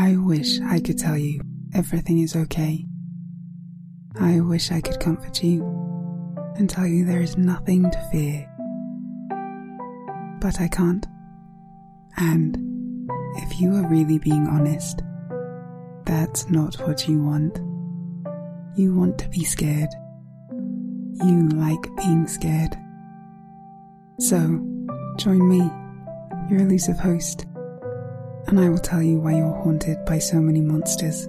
I wish I could tell you everything is okay. I wish I could comfort you and tell you there is nothing to fear. But I can't. And if you are really being honest, that's not what you want. You want to be scared. You like being scared. So, join me, your elusive host, and I will tell you why you're haunted by so many monsters.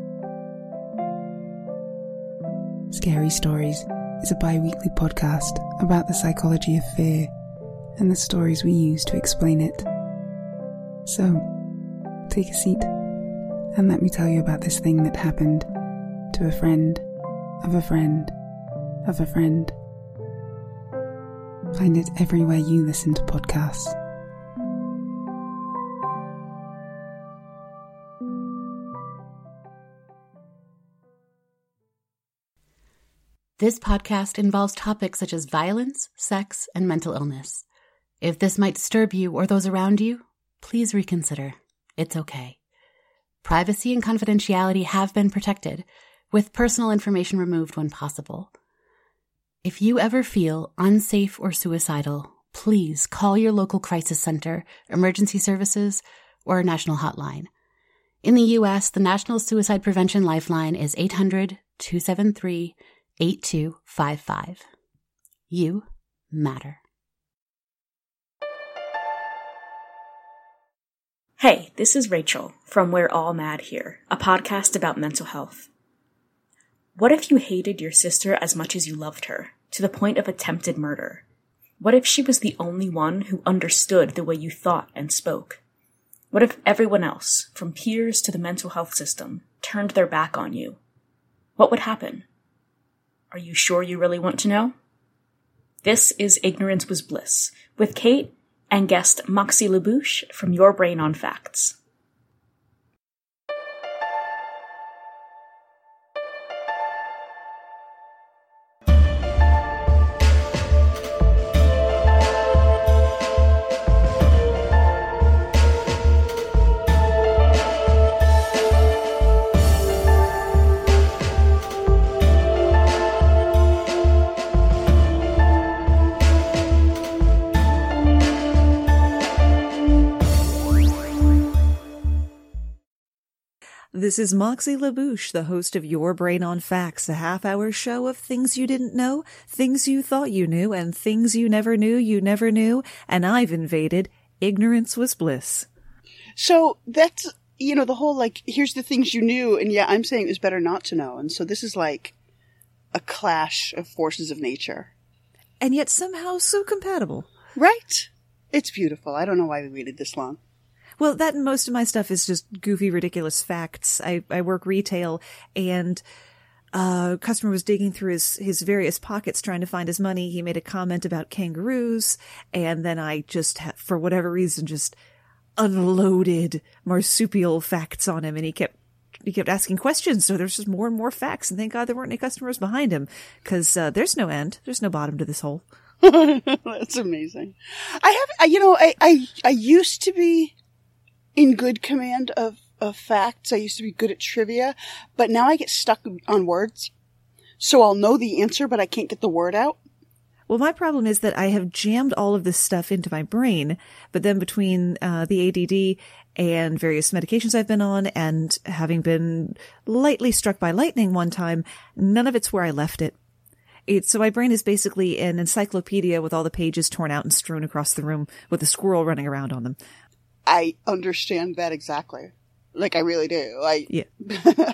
Scary Stories is a bi weekly podcast about the psychology of fear and the stories we use to explain it. So, take a seat and let me tell you about this thing that happened to a friend of a friend of a friend. Find it everywhere you listen to podcasts. This podcast involves topics such as violence, sex, and mental illness. If this might disturb you or those around you, please reconsider. It's okay. Privacy and confidentiality have been protected, with personal information removed when possible. If you ever feel unsafe or suicidal, please call your local crisis center, emergency services, or national hotline. In the U.S., the National Suicide Prevention Lifeline is 800 273 8255. You matter. Hey, this is Rachel from We're All Mad Here, a podcast about mental health. What if you hated your sister as much as you loved her, to the point of attempted murder? What if she was the only one who understood the way you thought and spoke? What if everyone else, from peers to the mental health system, turned their back on you? What would happen? Are you sure you really want to know? This is Ignorance Was Bliss with Kate and guest Moxie LaBouche from Your Brain on Facts. This is Moxie LaBouche, the host of Your Brain on Facts, a half hour show of things you didn't know, things you thought you knew, and things you never knew you never knew. And I've invaded Ignorance Was Bliss. So that's, you know, the whole like, here's the things you knew, and yeah, I'm saying it was better not to know. And so this is like a clash of forces of nature. And yet somehow so compatible. Right? It's beautiful. I don't know why we waited this long. Well, that and most of my stuff is just goofy, ridiculous facts. I, I work retail and a customer was digging through his, his various pockets trying to find his money. He made a comment about kangaroos. And then I just, for whatever reason, just unloaded marsupial facts on him. And he kept, he kept asking questions. So there's just more and more facts. And thank God there weren't any customers behind him because uh, there's no end. There's no bottom to this hole. That's amazing. I have, you know, I, I, I used to be in good command of of facts. I used to be good at trivia, but now I get stuck on words. So I'll know the answer, but I can't get the word out. Well, my problem is that I have jammed all of this stuff into my brain, but then between uh, the ADD and various medications I've been on and having been lightly struck by lightning one time, none of it's where I left it. It's, so my brain is basically an encyclopedia with all the pages torn out and strewn across the room with a squirrel running around on them. I understand that exactly. Like I really do. I yeah.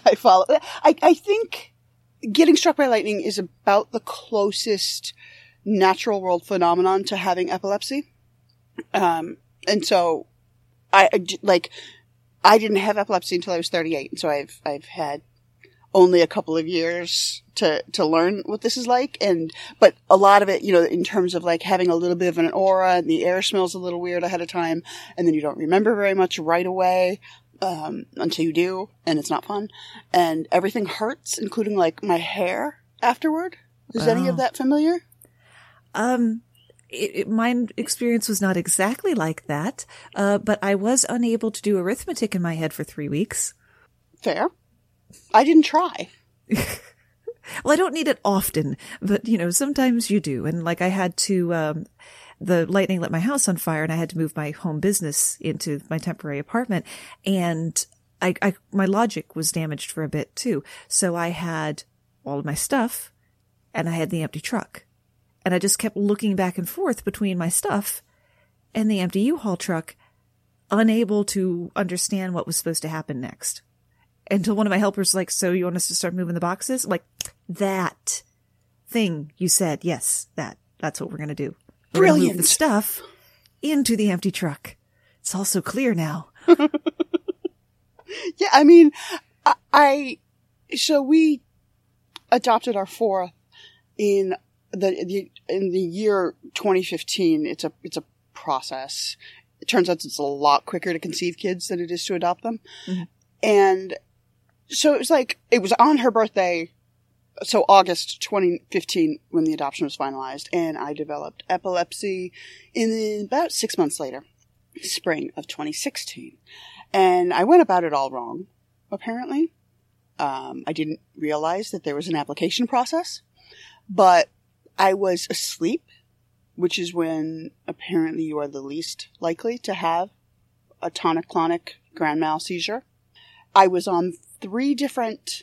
I follow. I I think getting struck by lightning is about the closest natural world phenomenon to having epilepsy. Um, and so I, like, I didn't have epilepsy until I was 38. And so I've, I've had only a couple of years to, to learn what this is like. And, but a lot of it, you know, in terms of like having a little bit of an aura and the air smells a little weird ahead of time. And then you don't remember very much right away. Um, until you do, and it's not fun. And everything hurts, including like my hair afterward. Is any of that familiar? Um, it, it, my experience was not exactly like that, uh, but I was unable to do arithmetic in my head for three weeks. Fair. I didn't try. well, I don't need it often, but you know, sometimes you do. And like I had to, um, the lightning lit my house on fire and I had to move my home business into my temporary apartment. And I, I, my logic was damaged for a bit too. So I had all of my stuff and I had the empty truck. And I just kept looking back and forth between my stuff and the empty U-Haul truck, unable to understand what was supposed to happen next. Until one of my helpers like, so you want us to start moving the boxes? I'm like, that thing you said. Yes, that. That's what we're going to do. We're Brilliant. Move the stuff into the empty truck. It's all so clear now. yeah, I mean, I, I, so we adopted our fourth in the, the in the year 2015, it's a it's a process. It turns out it's a lot quicker to conceive kids than it is to adopt them, mm-hmm. and so it was like it was on her birthday, so August 2015 when the adoption was finalized, and I developed epilepsy in about six months later, spring of 2016, and I went about it all wrong. Apparently, um, I didn't realize that there was an application process, but I was asleep, which is when apparently you are the least likely to have a tonic-clonic grand mal seizure. I was on three different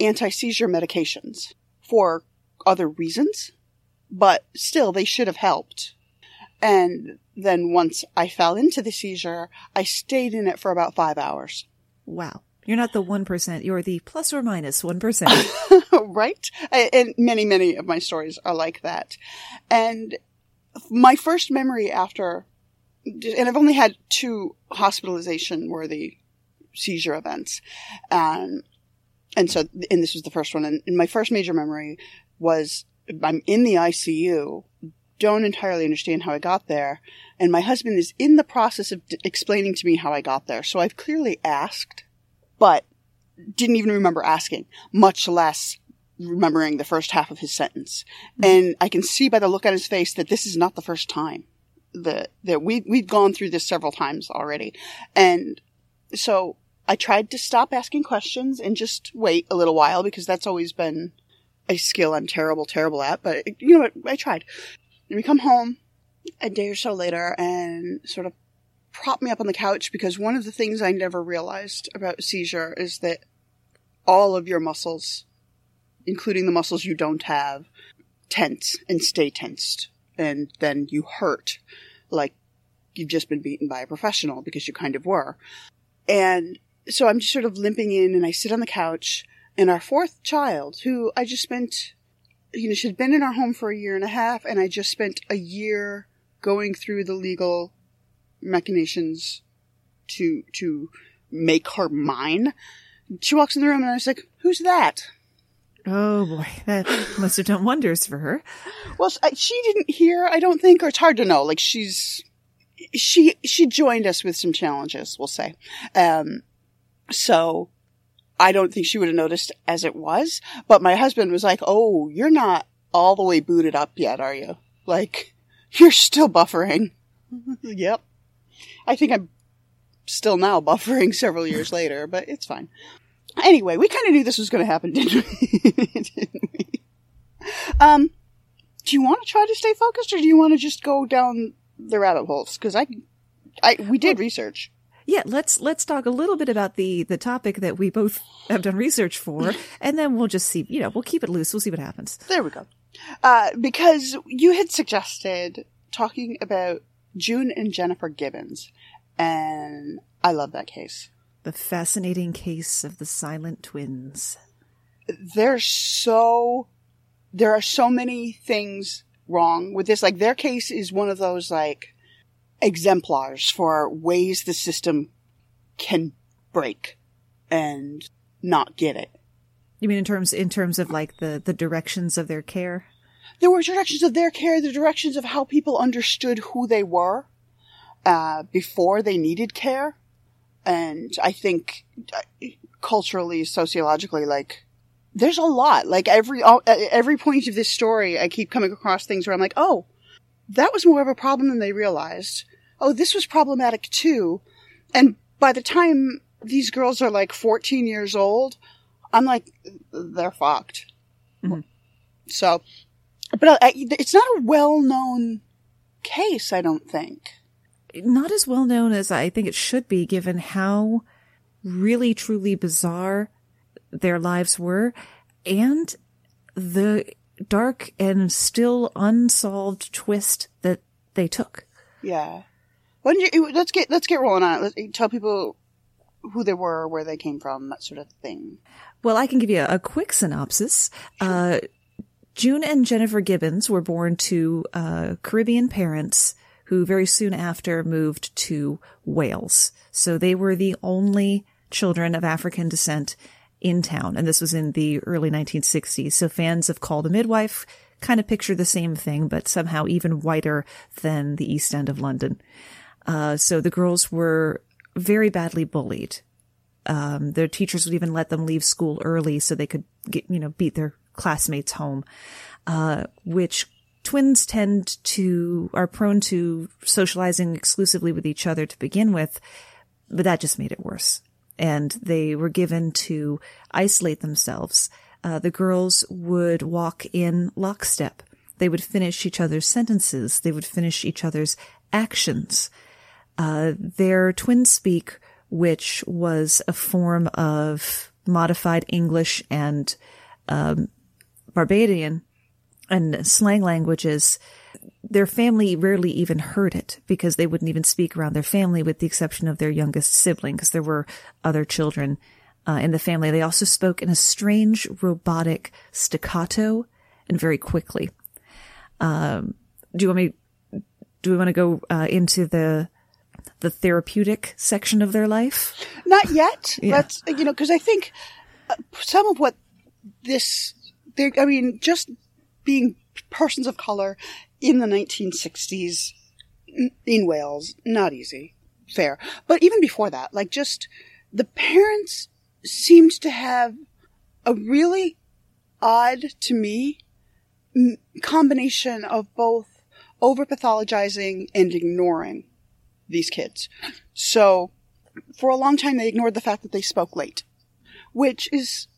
anti-seizure medications for other reasons, but still they should have helped. And then once I fell into the seizure, I stayed in it for about five hours. Wow. You're not the 1%, you're the plus or minus 1. right? And many, many of my stories are like that. And my first memory after, and I've only had two hospitalization worthy seizure events. Um, and so, and this was the first one. And my first major memory was I'm in the ICU, don't entirely understand how I got there. And my husband is in the process of d- explaining to me how I got there. So I've clearly asked but didn't even remember asking, much less remembering the first half of his sentence. Mm-hmm. And I can see by the look on his face that this is not the first time that, that we, we've gone through this several times already. And so I tried to stop asking questions and just wait a little while because that's always been a skill I'm terrible, terrible at. But you know what? I tried. And we come home a day or so later and sort of prop me up on the couch because one of the things I never realized about seizure is that all of your muscles, including the muscles you don't have, tense and stay tensed. And then you hurt like you've just been beaten by a professional because you kind of were. And so I'm just sort of limping in and I sit on the couch and our fourth child, who I just spent, you know, she'd been in our home for a year and a half and I just spent a year going through the legal machinations to to make her mine. She walks in the room and I was like, "Who's that?" Oh boy, that must have done wonders for her. Well, she didn't hear, I don't think, or it's hard to know. Like she's she she joined us with some challenges, we'll say. Um, so I don't think she would have noticed as it was. But my husband was like, "Oh, you're not all the way booted up yet, are you? Like you're still buffering." yep. I think I'm still now buffering several years later, but it's fine. Anyway, we kind of knew this was going to happen, didn't we? didn't we? Um, do you want to try to stay focused, or do you want to just go down the rabbit holes? Because I, I, we did research. Yeah, let's let's talk a little bit about the the topic that we both have done research for, and then we'll just see. You know, we'll keep it loose. We'll see what happens. There we go. Uh, because you had suggested talking about June and Jennifer Gibbons, and I love that case. The fascinating case of the silent twins. There's so there are so many things wrong with this. Like their case is one of those like exemplars for ways the system can break and not get it. You mean in terms in terms of like the the directions of their care? There were directions of their care, the directions of how people understood who they were uh, before they needed care, and I think uh, culturally, sociologically, like there's a lot. Like every every point of this story, I keep coming across things where I'm like, oh, that was more of a problem than they realized. Oh, this was problematic too. And by the time these girls are like 14 years old, I'm like, they're fucked. Mm-hmm. So, but I, it's not a well known case, I don't think. Not as well known as I think it should be, given how really truly bizarre their lives were and the dark and still unsolved twist that they took. Yeah. Why don't you, let's get, let's get rolling on it. Let's tell people who they were, where they came from, that sort of thing. Well, I can give you a, a quick synopsis. Uh, June and Jennifer Gibbons were born to uh, Caribbean parents who very soon after moved to Wales. So they were the only children of African descent in town. And this was in the early 1960s. So fans of Call the Midwife kind of picture the same thing, but somehow even whiter than the East End of London. Uh, so the girls were very badly bullied. Um, their teachers would even let them leave school early so they could get, you know, beat their classmates home, uh, which twins tend to, are prone to socializing exclusively with each other to begin with, but that just made it worse. And they were given to isolate themselves. Uh, the girls would walk in lockstep. They would finish each other's sentences. They would finish each other's actions. Uh, their twin speak, which was a form of modified English and um, Barbadian and slang languages, their family rarely even heard it because they wouldn't even speak around their family with the exception of their youngest sibling because there were other children uh, in the family. They also spoke in a strange robotic staccato and very quickly. Um, do you want me, do we want to go uh, into the, the therapeutic section of their life? Not yet. Yeah. Let's, you know, because I think uh, some of what this, I mean, just being persons of color in the 1960s in Wales, not easy. Fair. But even before that, like just the parents seemed to have a really odd to me combination of both over pathologizing and ignoring these kids. So for a long time, they ignored the fact that they spoke late, which is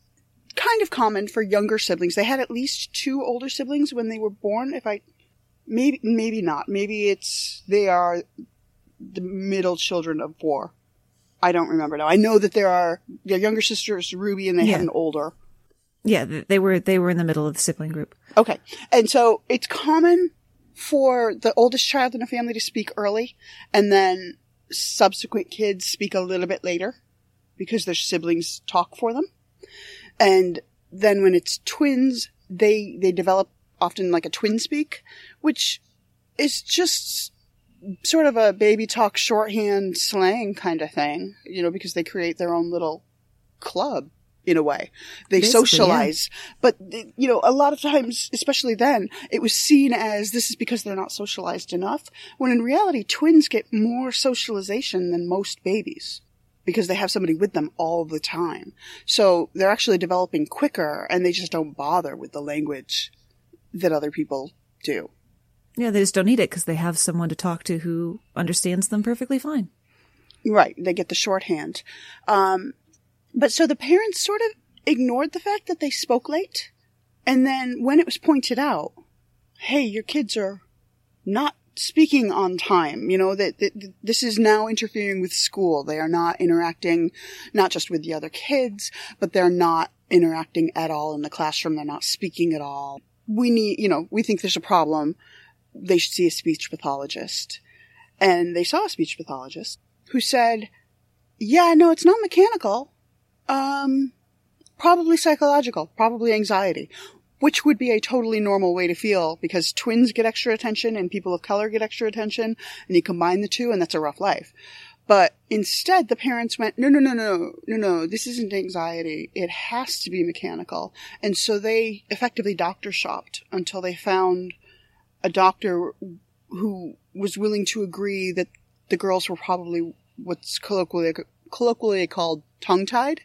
kind of common for younger siblings. They had at least two older siblings when they were born. If I, maybe, maybe not. Maybe it's, they are the middle children of four. I don't remember now. I know that there are their younger sisters, Ruby, and they Yeah. had an older. Yeah, they were they were in the middle of the sibling group. Okay. And so it's common for the oldest child in a family to speak early and then subsequent kids speak a little bit later because their siblings talk for them. And then when it's twins, they, they develop often like a twin speak, which is just sort of a baby talk shorthand slang kind of thing, you know, because they create their own little club in a way. They Basically, yeah. socialize. But, you know, a lot of times, especially then, it was seen as this is because they're not socialized enough, when in reality, twins get more socialization than most babies because they have somebody with them all the time. So they're actually developing quicker and they just don't bother with the language that other people do. Yeah, they just don't need it because they have someone to talk to who understands them perfectly fine. Right. They get the shorthand. Um, but so the parents sort of ignored the fact that they spoke late. And then when it was pointed out, hey, your kids are not speaking on time, you know, that, that, this is now interfering with school. They are not interacting not just with the other kids, but they're not interacting at all in the classroom. They're not speaking at all. We need, you know, we think there's a problem. They should see a speech pathologist. And they saw a speech pathologist who said, yeah, no, it's not mechanical. Um, probably psychological, probably anxiety which would be a totally normal way to feel because twins get extra attention and people of color get extra attention and you combine the two and that's a rough life. But instead the parents went, no, no, no, no, no, no, this isn't anxiety. It has to be mechanical. And so they effectively doctor shopped until they found a doctor who was willing to agree that the girls were probably what's colloquially, colloquially called tongue tied.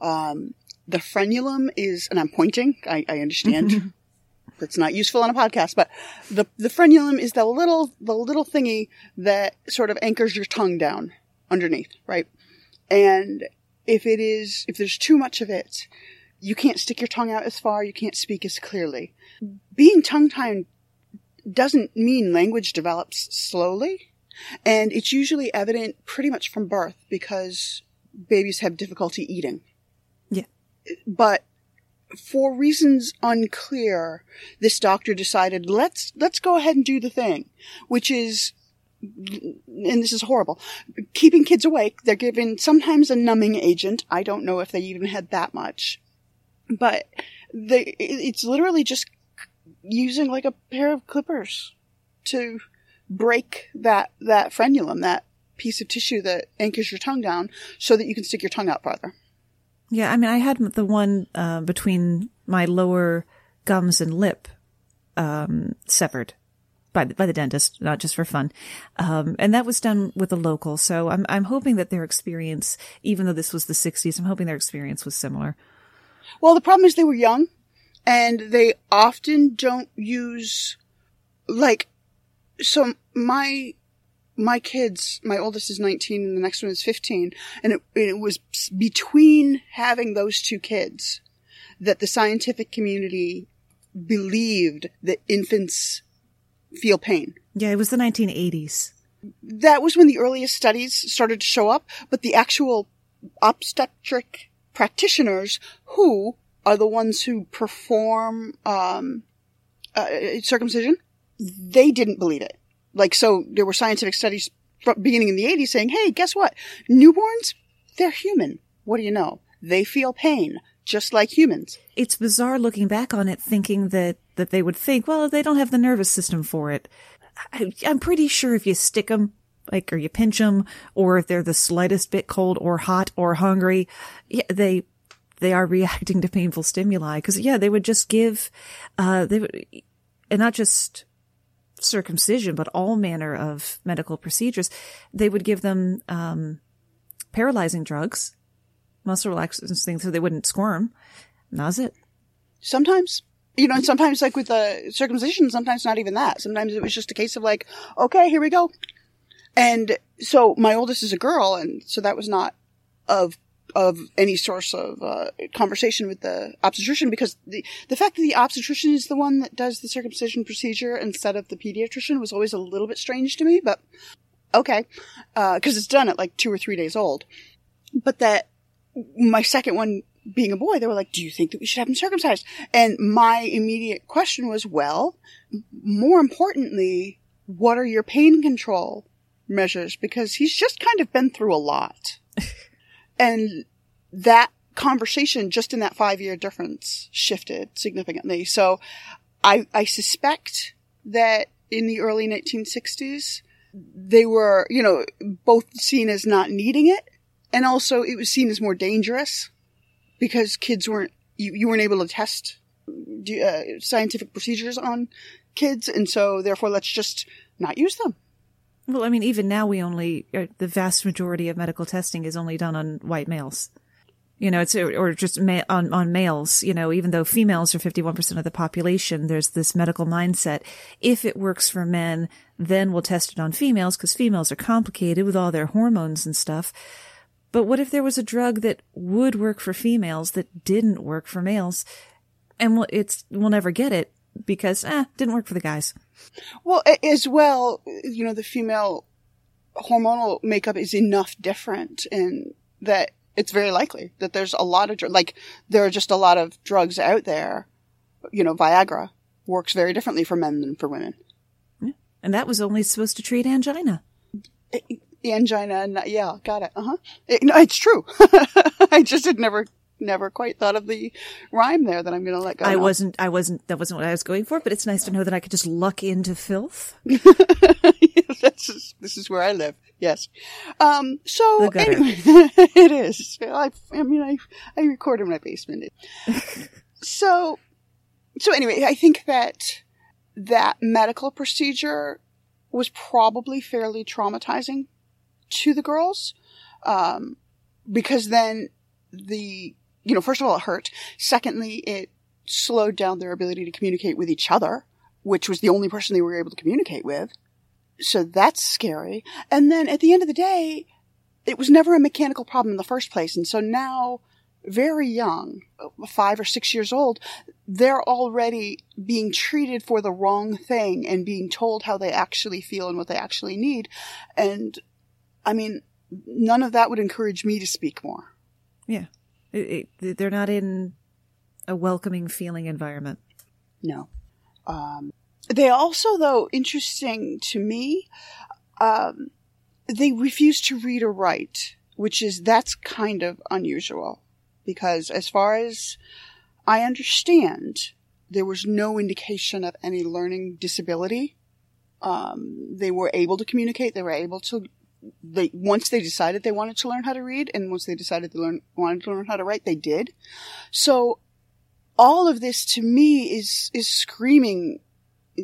Um, the frenulum is, and I'm pointing, I, I understand. That's not useful on a podcast, but the, the frenulum is the little, the little thingy that sort of anchors your tongue down underneath, right? And if it is, if there's too much of it, you can't stick your tongue out as far, you can't speak as clearly. Being tongue tied doesn't mean language develops slowly. And it's usually evident pretty much from birth because babies have difficulty eating but for reasons unclear, this doctor decided let's let's go ahead and do the thing, which is and this is horrible. Keeping kids awake, they're given sometimes a numbing agent. I don't know if they even had that much, but they, it's literally just using like a pair of clippers to break that, that frenulum, that piece of tissue that anchors your tongue down so that you can stick your tongue out farther. Yeah, I mean, I had the one uh, between my lower gums and lip um, severed by the, by the dentist, not just for fun, um, and that was done with a local. So I'm I'm hoping that their experience, even though this was the '60s, I'm hoping their experience was similar. Well, the problem is they were young, and they often don't use like. So my my kids, my oldest is 19 and the next one is 15. And it, it was between having those two kids that the scientific community believed that infants feel pain. Yeah, it was the 1980s. That was when the earliest studies started to show up, but the actual obstetric practitioners who are the ones who perform um, uh, circumcision, they didn't believe it. Like, so there were scientific studies beginning in the 80s saying, hey, guess what? Newborns, they're human. What do you know? They feel pain just like humans. It's bizarre looking back on it, thinking that, that they would think, well, they don't have the nervous system for it. I, I'm pretty sure if you stick them, like, or you pinch them, or if they're the slightest bit cold or hot or hungry, yeah, they, they are reacting to painful stimuli. Cause yeah, they would just give, uh, they would, and not just circumcision, but all manner of medical procedures, they would give them um, paralyzing drugs, muscle relaxants, things so they wouldn't squirm. And that was it. Sometimes. You know, and sometimes like with the circumcision, sometimes not even that. Sometimes it was just a case of like, okay, here we go. And so my oldest is a girl, and so that was not of of any source of uh, conversation with the obstetrician because the the fact that the obstetrician is the one that does the circumcision procedure instead of the pediatrician was always a little bit strange to me. But okay, because uh, it's done at like two or three days old. But that my second one being a boy, they were like, "Do you think that we should have him circumcised?" And my immediate question was, "Well, more importantly, what are your pain control measures?" Because he's just kind of been through a lot. And that conversation just in that five year difference shifted significantly. So I, I suspect that in the early 1960s, they were, you know, both seen as not needing it and also it was seen as more dangerous because kids weren't, you, you weren't able to test uh, scientific procedures on kids. And so therefore let's just not use them. Well, I mean, even now we only, uh, the vast majority of medical testing is only done on white males. You know, it's or just ma- on on males. You know, even though females are fifty one percent of the population, there's this medical mindset. If it works for men, then we'll test it on females because females are complicated with all their hormones and stuff. But what if there was a drug that would work for females that didn't work for males, and we'll, it's we'll never get it because eh, didn't work for the guys. Well, as well, you know, the female hormonal makeup is enough different and that it's very likely that there's a lot of, like, there are just a lot of drugs out there. You know, Viagra works very differently for men than for women. Yeah. And that was only supposed to treat angina. Angina, yeah, got it. Uh huh. It, no, it's true. I just had never never quite thought of the rhyme there that I'm going to let go. I now. wasn't, I wasn't, that wasn't what I was going for, but it's nice to know that I could just luck into filth. That's just, this is where I live. Yes. Um, so anyway, it is. I, I mean, I, I record in my basement. so, so anyway, I think that that medical procedure was probably fairly traumatizing to the girls. Um, because then the you know, first of all, it hurt. Secondly, it slowed down their ability to communicate with each other, which was the only person they were able to communicate with. So that's scary. And then at the end of the day, it was never a mechanical problem in the first place. And so now, very young, five or six years old, they're already being treated for the wrong thing and being told how they actually feel and what they actually need. And I mean, none of that would encourage me to speak more. Yeah. It, it, they're not in a welcoming feeling environment. No. Um, they also, though, interesting to me, um, they refuse to read or write, which is, that's kind of unusual. Because as far as I understand, there was no indication of any learning disability. Um, they were able to communicate. They were able to they once they decided they wanted to learn how to read and once they decided they learn wanted to learn how to write they did. So all of this to me is is screaming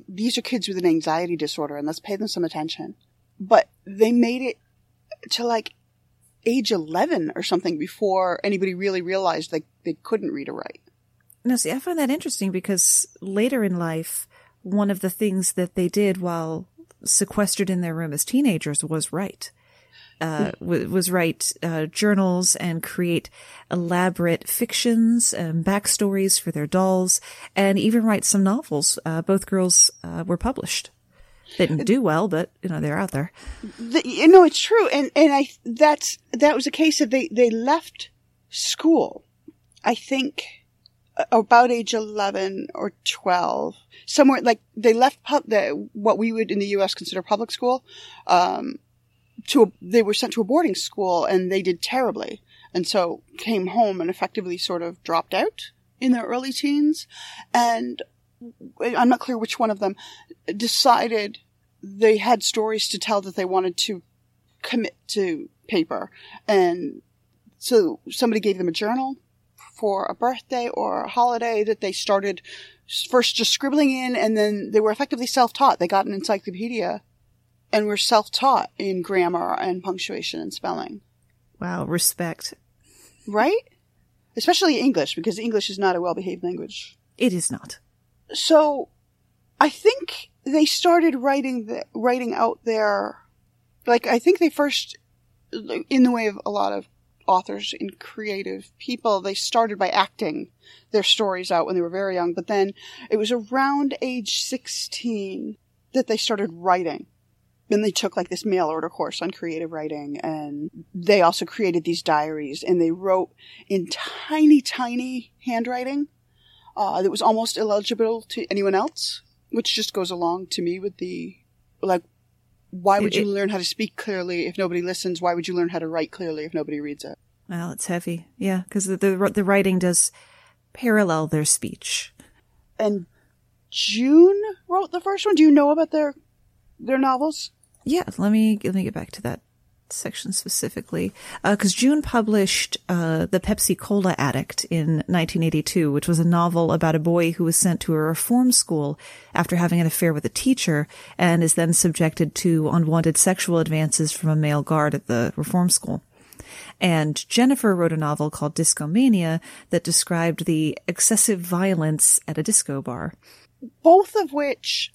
these are kids with an anxiety disorder and let's pay them some attention. But they made it to like age 11 or something before anybody really realized they, they couldn't read or write. Now see i find that interesting because later in life one of the things that they did while sequestered in their room as teenagers was write. Uh, was write uh, journals and create elaborate fictions and backstories for their dolls, and even write some novels. Uh, both girls uh, were published. They didn't do well, but you know they're out there. The, you know it's true, and and I that's that was a case of they they left school. I think about age 11 or 12 somewhere like they left pub the, what we would in the us consider public school um, to a, they were sent to a boarding school and they did terribly. And so came home and effectively sort of dropped out in their early teens. And i'm not clear which one of them decided they had stories to tell that they wanted to commit to paper. And so somebody gave them a journal for a birthday or a holiday that they started first just scribbling in and then they were effectively self-taught. They got an encyclopedia and were self-taught in grammar and punctuation and spelling. Wow, respect. Right? Especially English because English is not a well-behaved language. It is not. So I think they started writing the, writing out their like I think they first in the way of a lot of authors and creative people, they started by acting their stories out when they were very young, but then it was around age 16 that they started writing. Then they took like this mail order course on creative writing and they also created these diaries and they wrote in tiny, tiny handwriting uh, that was almost illegible to anyone else, which just goes along to me with the like why would you learn how to speak clearly if nobody listens? Why would you learn how to write clearly if nobody reads it? Well, it's heavy. Yeah, because the, the, the writing does parallel their speech. And June wrote the first one. Do you know about their their novels? Yeah, let me let me get back to that section specifically because uh, June published uh, the Pepsi Cola Addict in 1982, which was a novel about a boy who was sent to a reform school after having an affair with a teacher and is then subjected to unwanted sexual advances from a male guard at the reform school. And Jennifer wrote a novel called Discomania that described the excessive violence at a disco bar. Both of which,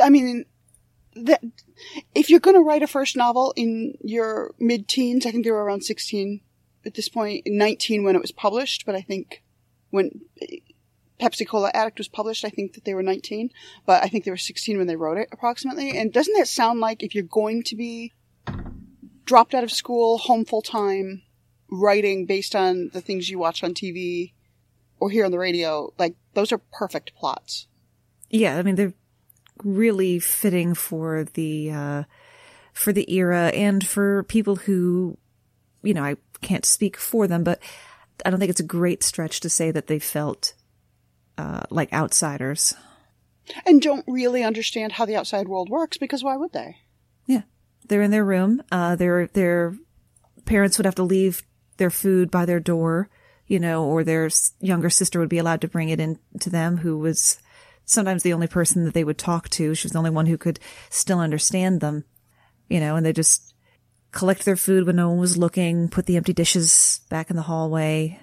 I mean, that if you're going to write a first novel in your mid-teens, I think they were around 16 at this point, 19 when it was published, but I think when eh, Pepsi Cola Addict was published, I think that they were 19, but I think they were 16 when they wrote it approximately. And doesn't that sound like if you're going to be dropped out of school, home full time, writing based on the things you watch on TV or hear on the radio, like those are perfect plots. Yeah, I mean they're really fitting for the uh for the era and for people who you know, I can't speak for them, but I don't think it's a great stretch to say that they felt uh, like outsiders. And don't really understand how the outside world works because why would they? Yeah. They're in their room. Uh, their, their parents would have to leave their food by their door, you know, or their younger sister would be allowed to bring it in to them who was sometimes the only person that they would talk to. She was the only one who could still understand them, you know, and they just collect their food when no one was looking, put the empty dishes back in the hallway.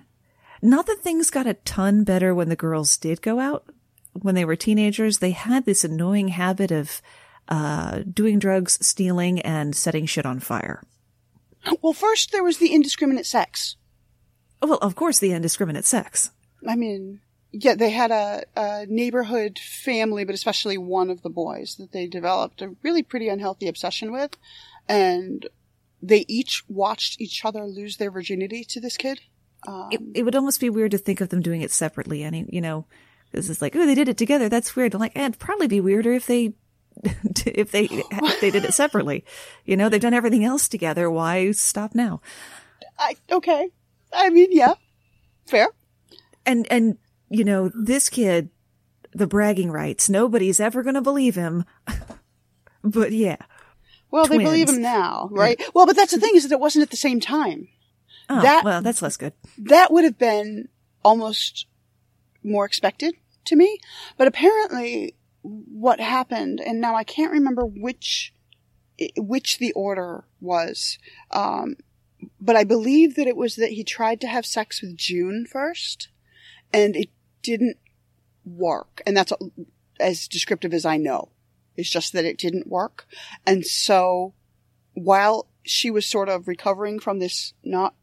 Not that things got a ton better when the girls did go out. When they were teenagers, they had this annoying habit of uh, doing drugs, stealing, and setting shit on fire. Well, first there was the indiscriminate sex. Well, of course, the indiscriminate sex. I mean, yeah, they had a, a neighborhood family, but especially one of the boys that they developed a really pretty unhealthy obsession with. And they each watched each other lose their virginity to this kid. Um, it, it, would almost be weird to think of them doing it separately. I mean, you know, this is like, oh, they did it together. That's weird. I'm like, eh, it'd probably be weirder if they, if they, if they did it separately. You know, they've done everything else together. Why stop now? I, okay. I mean, yeah, fair. And, and, you know, this kid, the bragging rights, nobody's ever going to believe him. but yeah. Well, Twins. they believe him now, right? Yeah. Well, but that's the thing is that it wasn't at the same time. Oh, that, well, that's less good. That would have been almost more expected to me. But apparently what happened, and now I can't remember which, which the order was. Um, but I believe that it was that he tried to have sex with June first and it didn't work. And that's as descriptive as I know. It's just that it didn't work. And so while she was sort of recovering from this not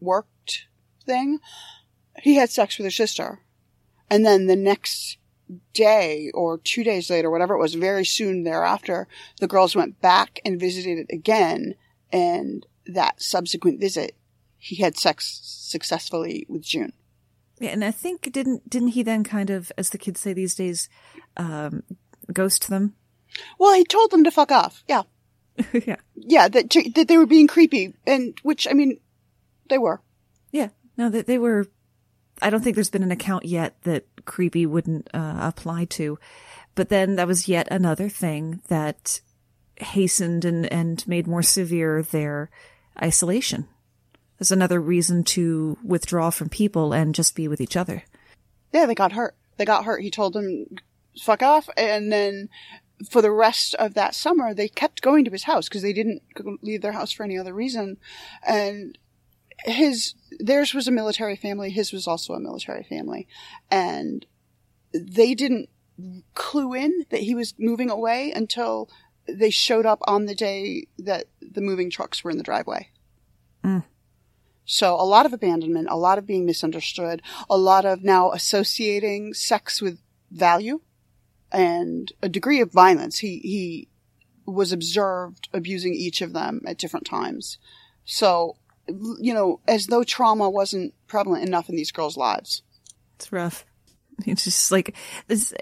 worked thing, he had sex with her sister. And then the next day or two days later, whatever it was, very soon thereafter, the girls went back and visited it again. And that subsequent visit, he had sex successfully with June. Yeah, and I think didn't didn't he then kind of, as the kids say these days, um, ghost them? Well, he told them to fuck off. Yeah. yeah. Yeah, that that they were being creepy, and which I mean, they were. Yeah. No, that they were. I don't think there's been an account yet that creepy wouldn't uh, apply to, but then that was yet another thing that hastened and and made more severe their isolation. There's another reason to withdraw from people and just be with each other. Yeah, they got hurt. They got hurt. He told them fuck off, and then for the rest of that summer, they kept going to his house because they didn't leave their house for any other reason. And his, theirs was a military family. His was also a military family. And they didn't clue in that he was moving away until they showed up on the day that the moving trucks were in the driveway. Mm. So a lot of abandonment, a lot of being misunderstood, a lot of now associating sex with value and a degree of violence. He, he was observed abusing each of them at different times. So, you know, as though trauma wasn't prevalent enough in these girls' lives. It's rough. It's just like this,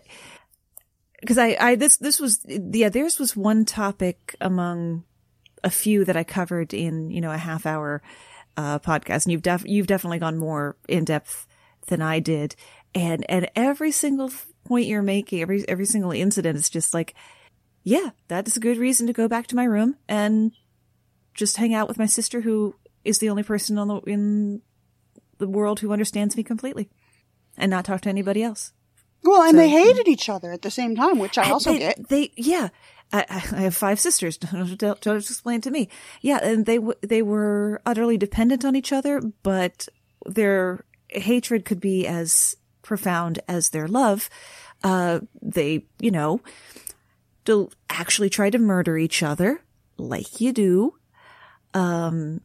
cause I, I, this, this was, yeah, theirs was one topic among a few that I covered in, you know, a half hour, uh, podcast. And you've def, you've definitely gone more in depth than I did. And, and every single point you're making, every every single incident is just like, yeah, that's a good reason to go back to my room and just hang out with my sister, who is the only person on the in the world who understands me completely, and not talk to anybody else. Well, and So- they hated each other at the same time, which I also they, get. They, yeah. I, I have five sisters. Don't, don't, explain to me. Yeah, and they they were utterly dependent on each other, but their hatred could be as profound as their love. Uh, they, you know, do actually try to murder each other, like you do. Um,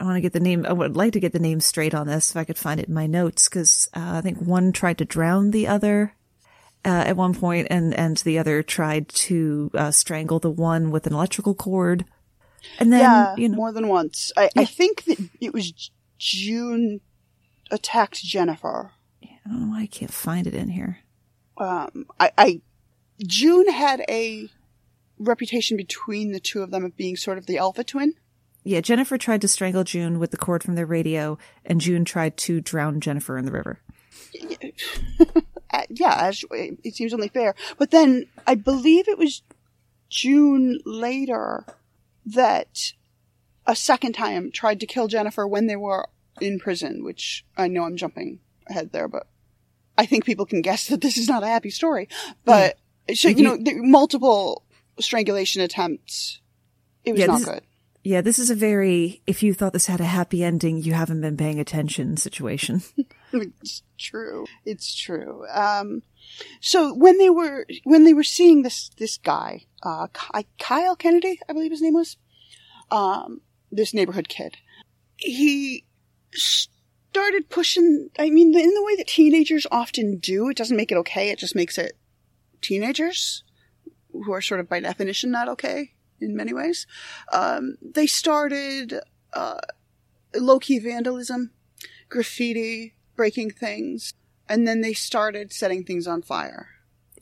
I want to get the name. I would like to get the name straight on this if I could find it in my notes, because uh, I think one tried to drown the other uh, at one point, and and the other tried to uh, strangle the one with an electrical cord. And then yeah, you know, more than once. I, I think that it was June attacked Jennifer. I don't know why I can't find it in here. Um, I, I June had a reputation between the two of them of being sort of the alpha twin. Yeah, Jennifer tried to strangle June with the cord from their radio, and June tried to drown Jennifer in the river. Yeah, as, it seems only fair. But then I believe it was June later that a second time tried to kill Jennifer when they were in prison, which I know I'm jumping ahead there, but I think people can guess that this is not a happy story. But mm. so, you you- know, the multiple strangulation attempts. It was Yeah, not good. Yeah, this is a very if you thought this had a happy ending, you haven't been paying attention situation. It's true. It's true. Um, so when they were when they were seeing this this guy, uh, Kyle Kennedy, I believe his name was, um, this neighborhood kid, he started pushing. I mean, in the way that teenagers often do, it doesn't make it okay. It just makes it teenagers who are sort of by definition not okay in many ways. Um, they started uh, low key vandalism, graffiti, breaking things, and then they started setting things on fire.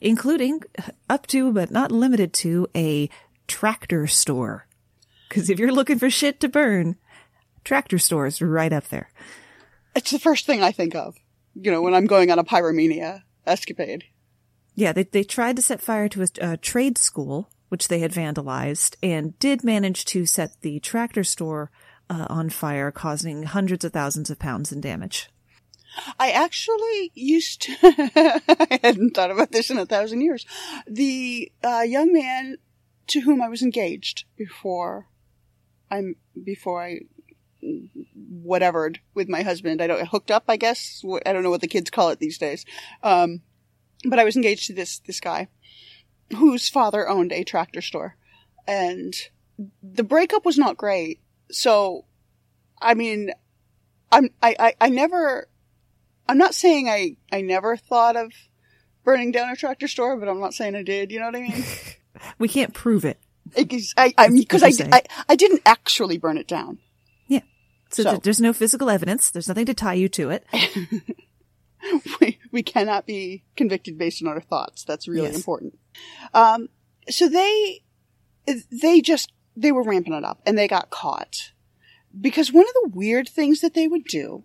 including up to but not limited to a tractor store. Because if you're looking for shit to burn, tractor stores are right up there. It's the first thing I think of, you know, when I'm going on a pyromania escapade. Yeah, they they tried to set fire to a, a trade school, which they had vandalized, and did manage to set the tractor store uh, on fire, causing hundreds of thousands of pounds in damage. I actually used to, I hadn't thought about this in a thousand years. The uh, young man to whom I was engaged before I'm, before I whatevered with my husband, I don't, hooked up, I guess. I don't know what the kids call it these days. Um, but I was engaged to this, this guy whose father owned a tractor store and the breakup was not great. So, I mean, I'm, I, I, I never, I'm not saying I, I never thought of burning down a tractor store, but I'm not saying I did. You know what I mean? We can't prove it. Because I, I, because I, I, I didn't actually burn it down. Yeah. So, So- th- there's no physical evidence. There's nothing to tie you to it. we, we cannot be convicted based on our thoughts. That's really Yes. important. Um, so they, they just, they were ramping it up and they got caught because one of the weird things that they would do,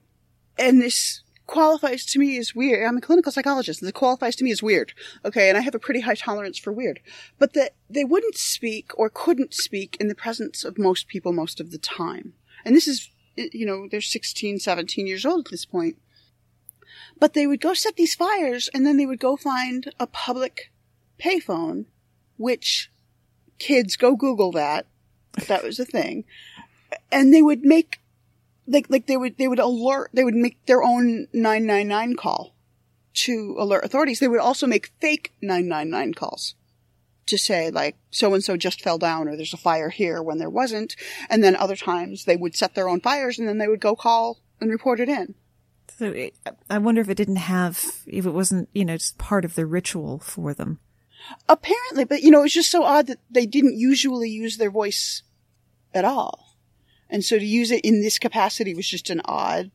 and this qualifies to me as weird. I'm a clinical psychologist and this qualifies to me as weird. Okay. And I have a pretty high tolerance for weird, but that they wouldn't speak or couldn't speak in the presence of most people most of the time. And this is, you know, they're 16, 17 years old at this point. But they would go set these fires and then they would go find a public payphone, which kids go Google that. That was a thing. And they would make, like, like they would, they would alert, they would make their own 999 call to alert authorities. They would also make fake 999 calls to say like, so and so just fell down or there's a fire here when there wasn't. And then other times they would set their own fires and then they would go call and report it in. So it, I wonder if it didn't have, if it wasn't, you know, just part of the ritual for them. Apparently, but you know, it's just so odd that they didn't usually use their voice at all. And so to use it in this capacity was just an odd,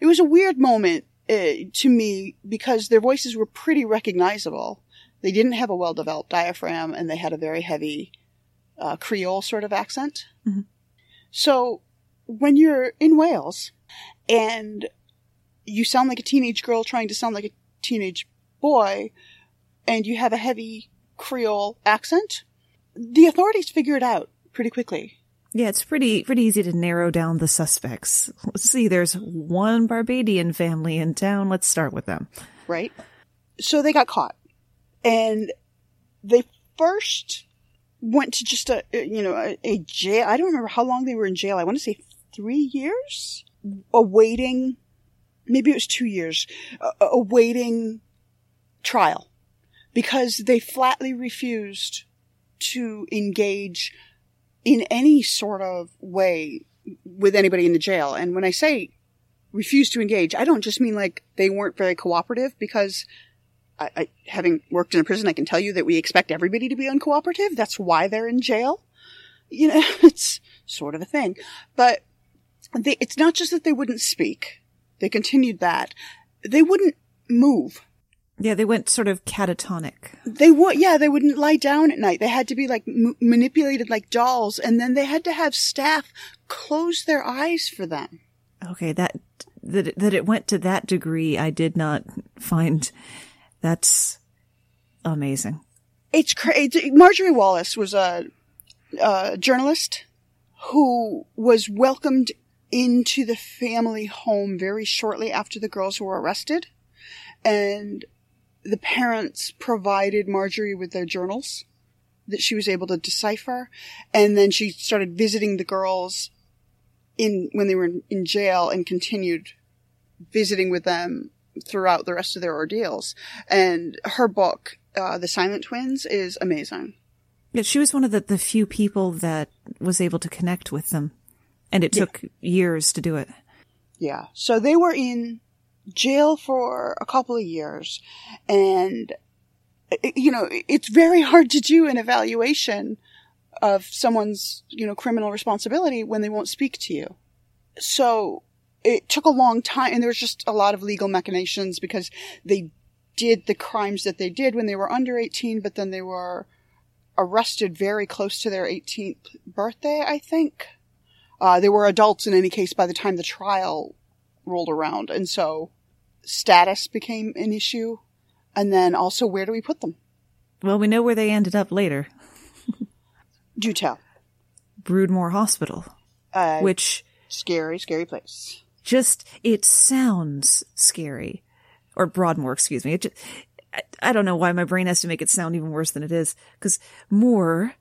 it was a weird moment uh, to me because their voices were pretty recognizable. They didn't have a well developed diaphragm and they had a very heavy uh, Creole sort of accent. Mhm. So when you're in Wales and you sound like a teenage girl trying to sound like a teenage boy, and you have a heavy Creole accent, the authorities figure it out pretty quickly. Yeah, it's pretty pretty easy to narrow down the suspects. Let's see, there's one Barbadian family in town. Let's start with them. Right? so they got caught and they first went to just a, you know, a, a jail. I don't remember how long they were in jail. I want to say three years awaiting, maybe it was two years, awaiting trial because they flatly refused to engage in any sort of way with anybody in the jail. And when I say refuse to engage, I don't just mean like they weren't very cooperative because I, I, having worked in a prison, I can tell you that we expect everybody to be uncooperative. That's why they're in jail. You know, it's sort of a thing. But they, it's not just that they wouldn't speak. They continued that. They wouldn't move. Yeah, they went sort of catatonic. They would, yeah, they wouldn't lie down at night. They had to be like m- manipulated like dolls, and then they had to have staff close their eyes for them. Okay, that that that it went to that degree, I did not find. That's amazing. It's crazy. Marjorie Wallace was a, a journalist who was welcomed into the family home very shortly after the girls were arrested, and the parents provided Marjorie with their journals that she was able to decipher. And then she started visiting the girls in, when they were in, jail and continued visiting with them throughout the rest of their ordeals. And her book, uh, The Silent Twins is amazing. Yeah, she was one of the, the few people that was able to connect with them. And it took years to do it. Yeah. So they were in jail for a couple of years. And you know it's very hard to do an evaluation of someone's you know criminal responsibility when they won't speak to you. So it took a long time. And there was just a lot of legal machinations because they did the crimes that they did when they were under 18 but then they were arrested very close to their 18th birthday i think uh, they were adults in any case by the time the trial rolled around. And so status became an issue. And then also, where do we put them? Well, we know where they ended up later. do tell. Broodmore Hospital. Uh, which. Scary, scary place. Just, it sounds scary. Or Broadmoor, excuse me. It just, I, I don't know why my brain has to make it sound even worse than it is. Because Moor,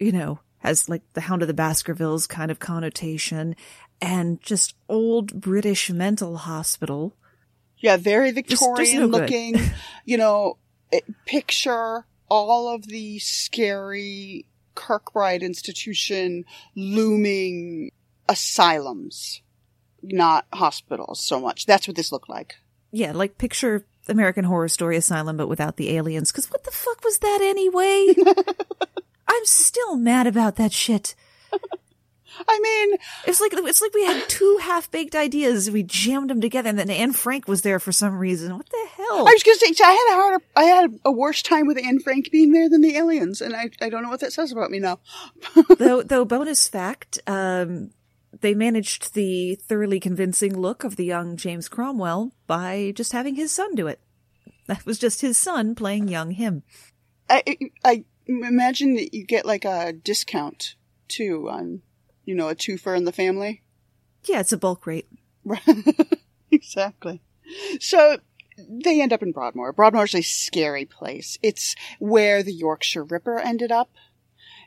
you know, has like the Hound of the Baskervilles kind of connotation and just old British mental hospital. Yeah, very Victorian just, no looking. you know, it, picture all of the scary Kirkbride institution looming asylums, not hospitals so much. That's what this looked like. Yeah, like picture American Horror Story Asylum, but without the aliens. Because what the fuck was that anyway? I'm still mad about that shit. I mean, it's like it's like we had two half baked ideas. We jammed them together, and then Anne Frank was there for some reason. What the hell? I was going to say, I had a harder, I had a worse time with Anne Frank being there than the aliens, and I I don't know what that says about me now. though, though, bonus fact, um, they managed the thoroughly convincing look of the young James Cromwell by just having his son do it. That was just his son playing young him. I I imagine that you get like a discount too on, you know, a twofer in the family. Yeah, it's a bulk rate. exactly. So they end up in Broadmoor. Broadmoor's a scary place. It's where the Yorkshire Ripper ended up.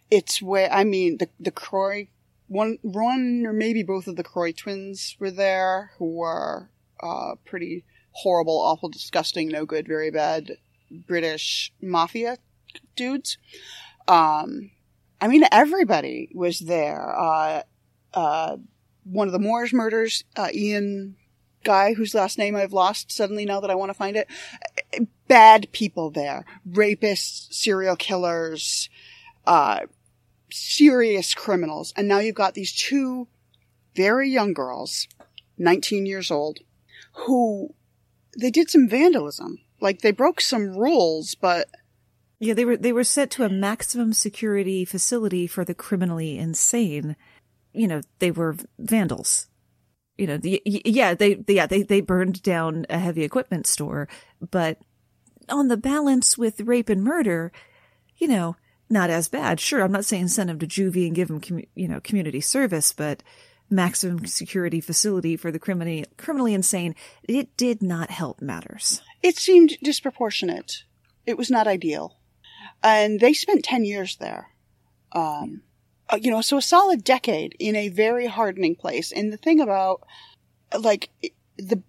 It's where I mean the the Kray one one or maybe both of the Kray twins were there, who were uh, pretty horrible, awful, disgusting, no good, very bad British mafia dudes. Um, I mean, everybody was there. Uh, uh, one of the Moors murders, uh, Ian guy whose last name I've lost suddenly now that I want to find it. Bad people there. Rapists, serial killers, uh, serious criminals. And now you've got these two very young girls, 19 years old, who they did some vandalism. Like they broke some rules, but yeah, they were they were sent to a maximum security facility for the criminally insane. You know, they were vandals. You know, the, yeah, they yeah they they burned down a heavy equipment store, but on the balance with rape and murder, you know, not as bad. Sure, I'm not saying send them to juvie and give them, you know, community service, but maximum security facility for the criminally criminally insane, it did not help matters. It seemed disproportionate. It was not ideal. And they spent 10 years there. Um, uh, you know, so a solid decade in a very hardening place. And the thing about, like, the,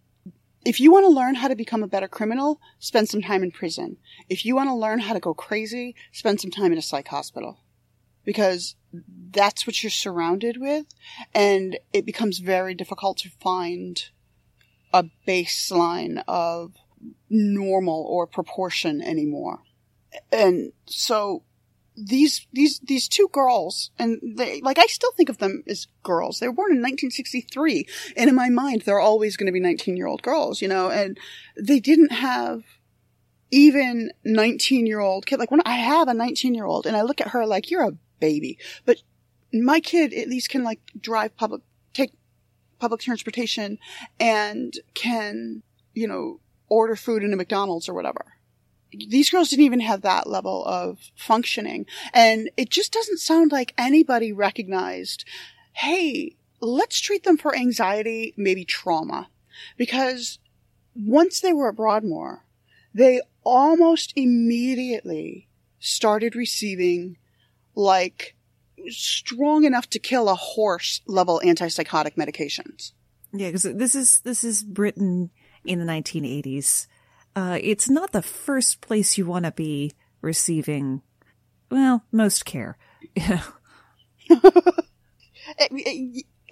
if you want to learn how to become a better criminal, spend some time in prison. If you want to learn how to go crazy, spend some time in a psych hospital. Because that's what you're surrounded with. And it becomes very difficult to find a baseline of normal or proportion anymore. And so these these these two girls and they like I still think of them as girls. They were born in 1963 and in my mind they're always going to be 19-year-old girls, you know, and they didn't have even 19-year-old kid like when I have a 19-year-old and I look at her like you're a baby. But my kid at least can like drive public take public transportation and can, you know, order food in a McDonald's or whatever these girls didn't even have that level of functioning. And it just doesn't sound like anybody recognized, hey, let's treat them for anxiety, maybe trauma. Because once they were at Broadmoor, they almost immediately started receiving like strong enough to kill a horse level antipsychotic medications. Yeah, because this is this is Britain in the 1980s uh, it's not the first place you want to be receiving, well, most care.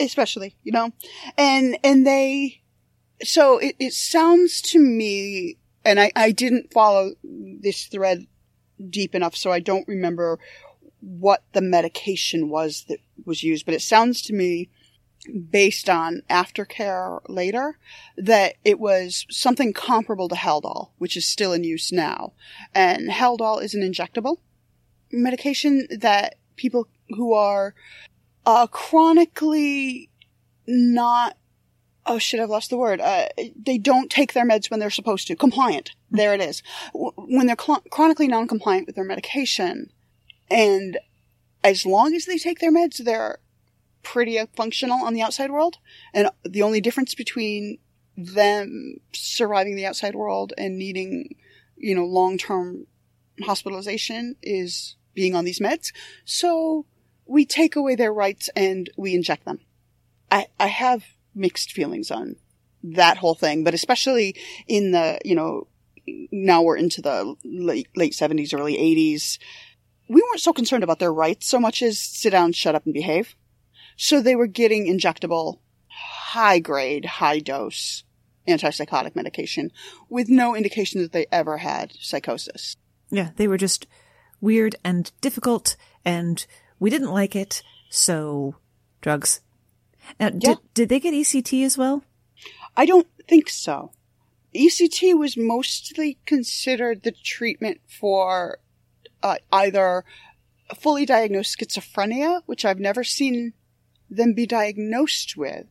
Especially, you know, and, and they, so it, it sounds to me, and I, I didn't follow this thread deep enough, so I don't remember what the medication was that was used, but it sounds to me based on aftercare later that it was something comparable to Haldol, which is still in use now. And Haldol is an injectable medication that people who are uh, chronically not oh shit, I've lost the word. Uh, they don't take their meds when they're supposed to. Compliant. There it is. When they're cl- chronically non-compliant with their medication, and as long as they take their meds, they're pretty functional on the outside world. And the only difference between them surviving the outside world and needing, you know, long term hospitalization is being on these meds. So we take away their rights and we inject them. I, I have mixed feelings on that whole thing, but especially in the, you know, now we're into the late, late 70s, early 80s. We weren't so concerned about their rights so much as sit down, shut up, and behave. So they were getting injectable, high grade, high dose antipsychotic medication with no indication that they ever had psychosis. Yeah, they were just weird and difficult and we didn't like it, so drugs. Now, did, yeah. did they get ECT as well? I don't think so. ECT was mostly considered the treatment for uh, either fully diagnosed schizophrenia, which I've never seen them be diagnosed with.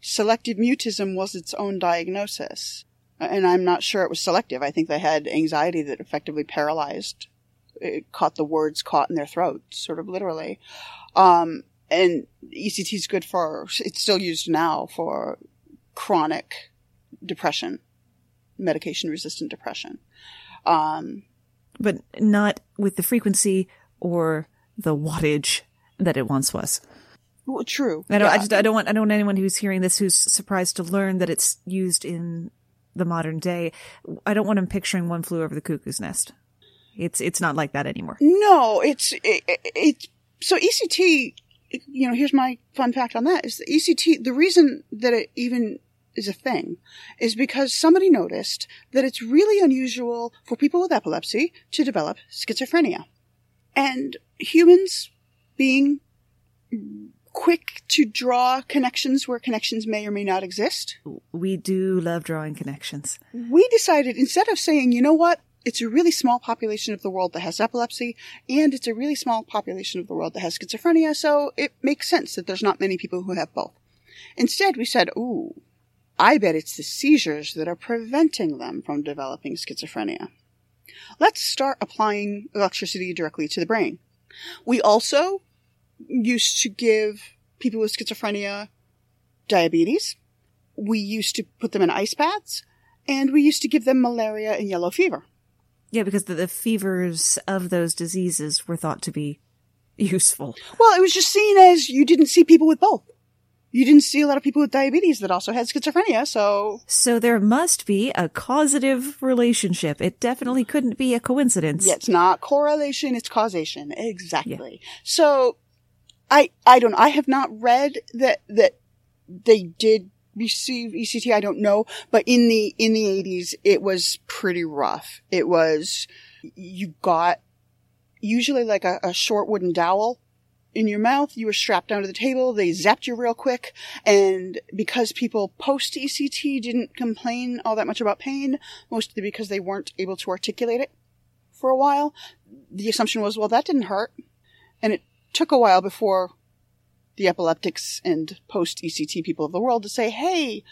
Selective mutism was its own diagnosis. And I'm not sure it was selective. I think they had anxiety that effectively paralyzed, it caught the words caught in their throat, sort of literally. Um, and ECT is good for, it's still used now for chronic depression, medication resistant depression. Um, but not with the frequency or the wattage that it once was. Well, true. I don't. Yeah. I just. I don't want. I don't want anyone who's hearing this who's surprised to learn that it's used in the modern day. I don't want them picturing one flew over the cuckoo's nest. It's. It's not like that anymore. No, it's. It, it, so ECT. You know, here's my fun fact on that: is the ECT. The reason that it even is a thing is because somebody noticed that it's really unusual for people with epilepsy to develop schizophrenia, and humans being quick to draw connections where connections may or may not exist. We do love drawing connections. We decided instead of saying, you know what, it's a really small population of the world that has epilepsy, and it's a really small population of the world that has schizophrenia, so it makes sense that there's not many people who have both. Instead, we said, ooh, I bet it's the seizures that are preventing them from developing schizophrenia. Let's start applying electricity directly to the brain. We also used to give people with schizophrenia diabetes. We used to put them in ice baths and we used to give them malaria and yellow fever. Yeah, because the, the fevers of those diseases were thought to be useful. Well, it was just seen as you didn't see people with both. You didn't see a lot of people with diabetes that also had schizophrenia, so. So there must be a causative relationship. It definitely couldn't be a coincidence. Yeah, it's not correlation, it's causation. Exactly. Yeah. So, I, I don't, I have not read that, that they did receive ECT. I don't know, but in the, in the 80s, it was pretty rough. It was, you got usually like a, a short wooden dowel in your mouth. You were strapped down to the table. They zapped you real quick. And because people post ECT didn't complain all that much about pain, mostly because they weren't able to articulate it for a while, the assumption was, well, that didn't hurt. And it took a while before the epileptics and post ECT people of the world to say, hey,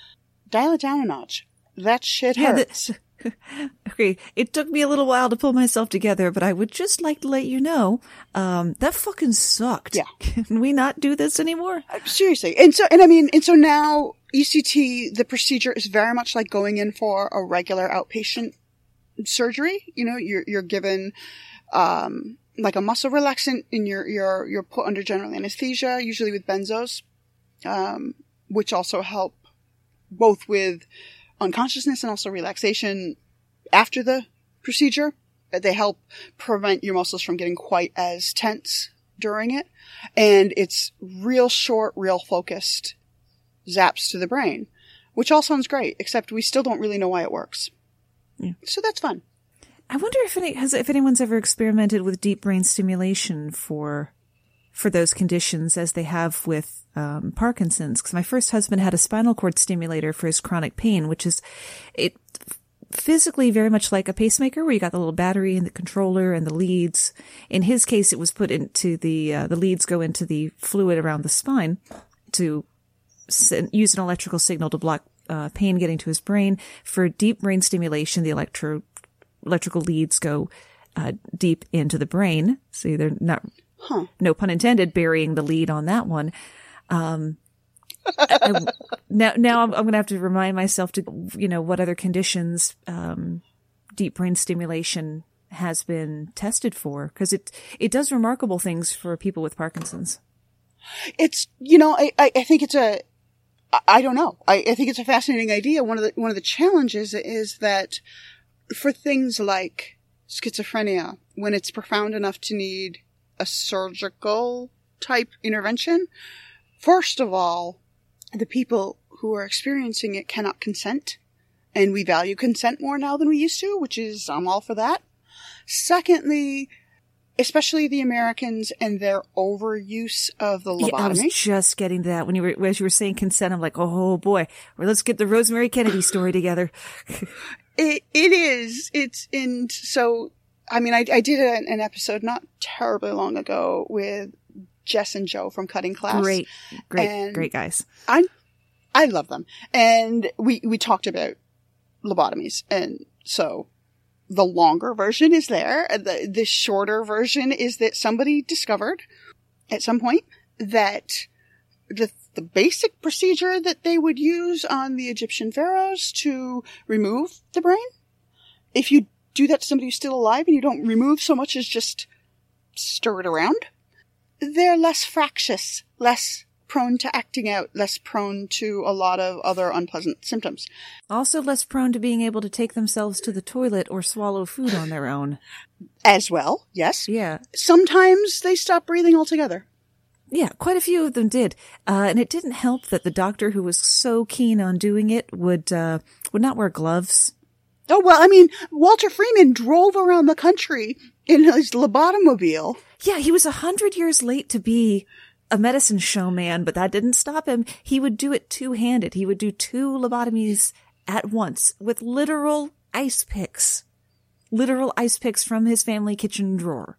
dial it down a notch. That shit hurts. Yeah, okay, it took me a little while to pull myself together, but I would just like to let you know, um, that fucking sucked. Yeah. Can we not do this anymore? Uh, seriously. And so, and I mean, and so now ECT, the procedure is very much like going in for a regular outpatient surgery. You know, you're, you're given, um, like a muscle relaxant and you're, you're, you're put under general anesthesia, usually with benzos, um, which also help both with, unconsciousness and also relaxation after the procedure. They help prevent your muscles from getting quite as tense during it. And it's real short, real focused zaps to the brain, which all sounds great, except we still don't really know why it works. Yeah. So that's fun. I wonder if any, has, if anyone's ever experimented with deep brain stimulation for for those conditions as they have with um, Parkinson's. Because my first husband had a spinal cord stimulator for his chronic pain, which is it physically very much like a pacemaker, where you got the little battery and the controller and the leads. In his case, it was put into the uh, the leads go into the fluid around the spine to use an electrical signal to block uh, pain getting to his brain. For deep brain stimulation, the electro electrical leads go uh, deep into the brain, See, they're not Huh. No pun intended, burying the lead on that one. Um, I, now, now I'm, I'm going to have to remind myself to, you know, what other conditions, um, deep brain stimulation has been tested for because it, it does remarkable things for people with Parkinson's. It's, you know, I, I, I think it's a, I don't know. I, I think it's a fascinating idea. One of the, one of the challenges is that for things like schizophrenia, when it's profound enough to need a surgical type intervention. First of all, the people who are experiencing it cannot consent. And we value consent more now than we used to, which is, I'm all for that. Secondly, especially the Americans and their overuse of the lobotomy. Yeah, I was just getting to that when you were, as you were saying consent. I'm like, oh boy, well, let's get the Rosemary Kennedy story together. it, it is. It's, and so I mean, I, I did a, an episode not terribly long ago with Jess and Joe from Cutting Class. Great, great, and great guys. I, I love them. And we, we talked about lobotomies. And so the longer version is there. The, the shorter version is that somebody discovered at some point that the, the basic procedure that they would use on the Egyptian pharaohs to remove the brain, if you do that to somebody who's still alive and you don't remove so much as just stir it around, they're less fractious, less prone to acting out, less prone to a lot of other unpleasant symptoms. Also less prone to being able to take themselves to the toilet or swallow food on their own. As well, yes. Yeah. Sometimes they stop breathing altogether. Yeah, quite a few of them did, uh, and it didn't help that the doctor who was so keen on doing it would uh, would not wear gloves Oh, well, I mean, Walter Freeman drove around the country in his lobotomobile. Yeah, he was a hundred years late to be a medicine showman, but that didn't stop him. He would do it two handed. He would do two lobotomies at once with literal ice picks. Literal ice picks from his family kitchen drawer.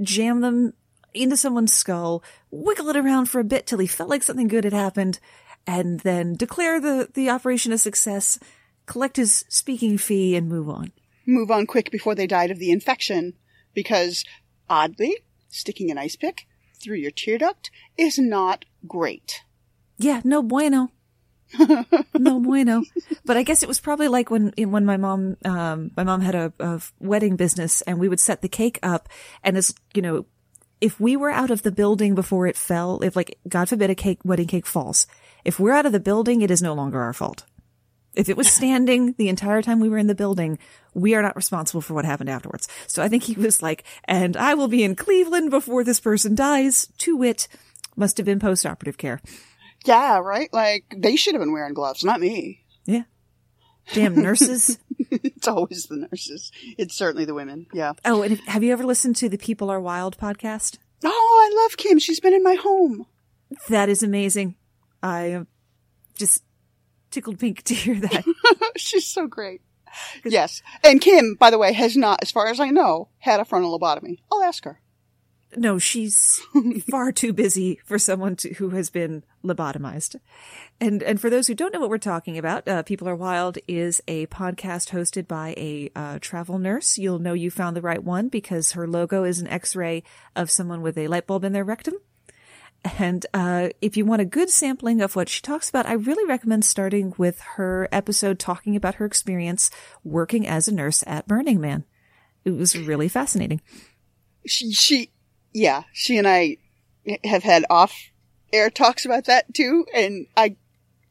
Jam them into someone's skull, wiggle it around for a bit till he felt like something good had happened, and then declare the, the operation a success collect his speaking fee and move on. Move on quick before they died of the infection, because oddly, sticking an ice pick through your tear duct is not great. Yeah, no bueno. no bueno. But I guess it was probably like when when my mom um my mom had a, a wedding business and we would set the cake up and as you know if we were out of the building before it fell, if like God forbid a cake wedding cake falls, if we're out of the building, it is no longer our fault. If it was standing the entire time we were in the building, we are not responsible for what happened afterwards. So I think he was like, and I will be in Cleveland before this person dies. To wit, must have been post-operative care. Yeah, right? Like, they should have been wearing gloves, not me. Yeah. Damn nurses. it's always the nurses. It's certainly the women. Yeah. Oh, and have you ever listened to the People Are Wild podcast? Oh, I love Kim. She's been in my home. That is amazing. I am just tickled pink to hear that. She's so great. Yes. And Kim, by the way, has not, as far as I know, had a frontal lobotomy. I'll ask her. No, she's far too busy for someone to, who has been lobotomized. And and for those who don't know what we're talking about, uh, People Are Wild is a podcast hosted by a uh, travel nurse. You'll know you found the right one because her logo is an X-ray of someone with a light bulb in their rectum. And uh, if you want a good sampling of what she talks about, I really recommend starting with her episode talking about her experience working as a nurse at Burning Man. It was really fascinating. She, she yeah, she and I have had off air talks about that too, and I,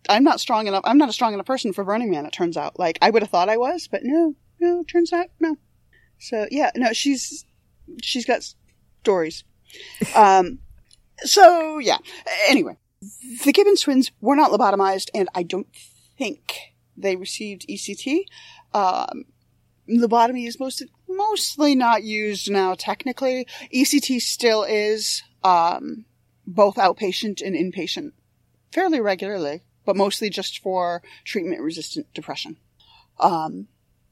I'm not strong enough. I'm not a strong enough person for Burning Man. It turns out, like I would have thought I was, but no, no, turns out no. So yeah, no, she's she's got stories. um, so yeah. Anyway, the Gibbons twins were not lobotomized, and I don't think they received ECT. Um, lobotomy is most mostly not used now technically. ECT still is um, both outpatient and inpatient fairly regularly, but mostly just for treatment resistant depression. Um,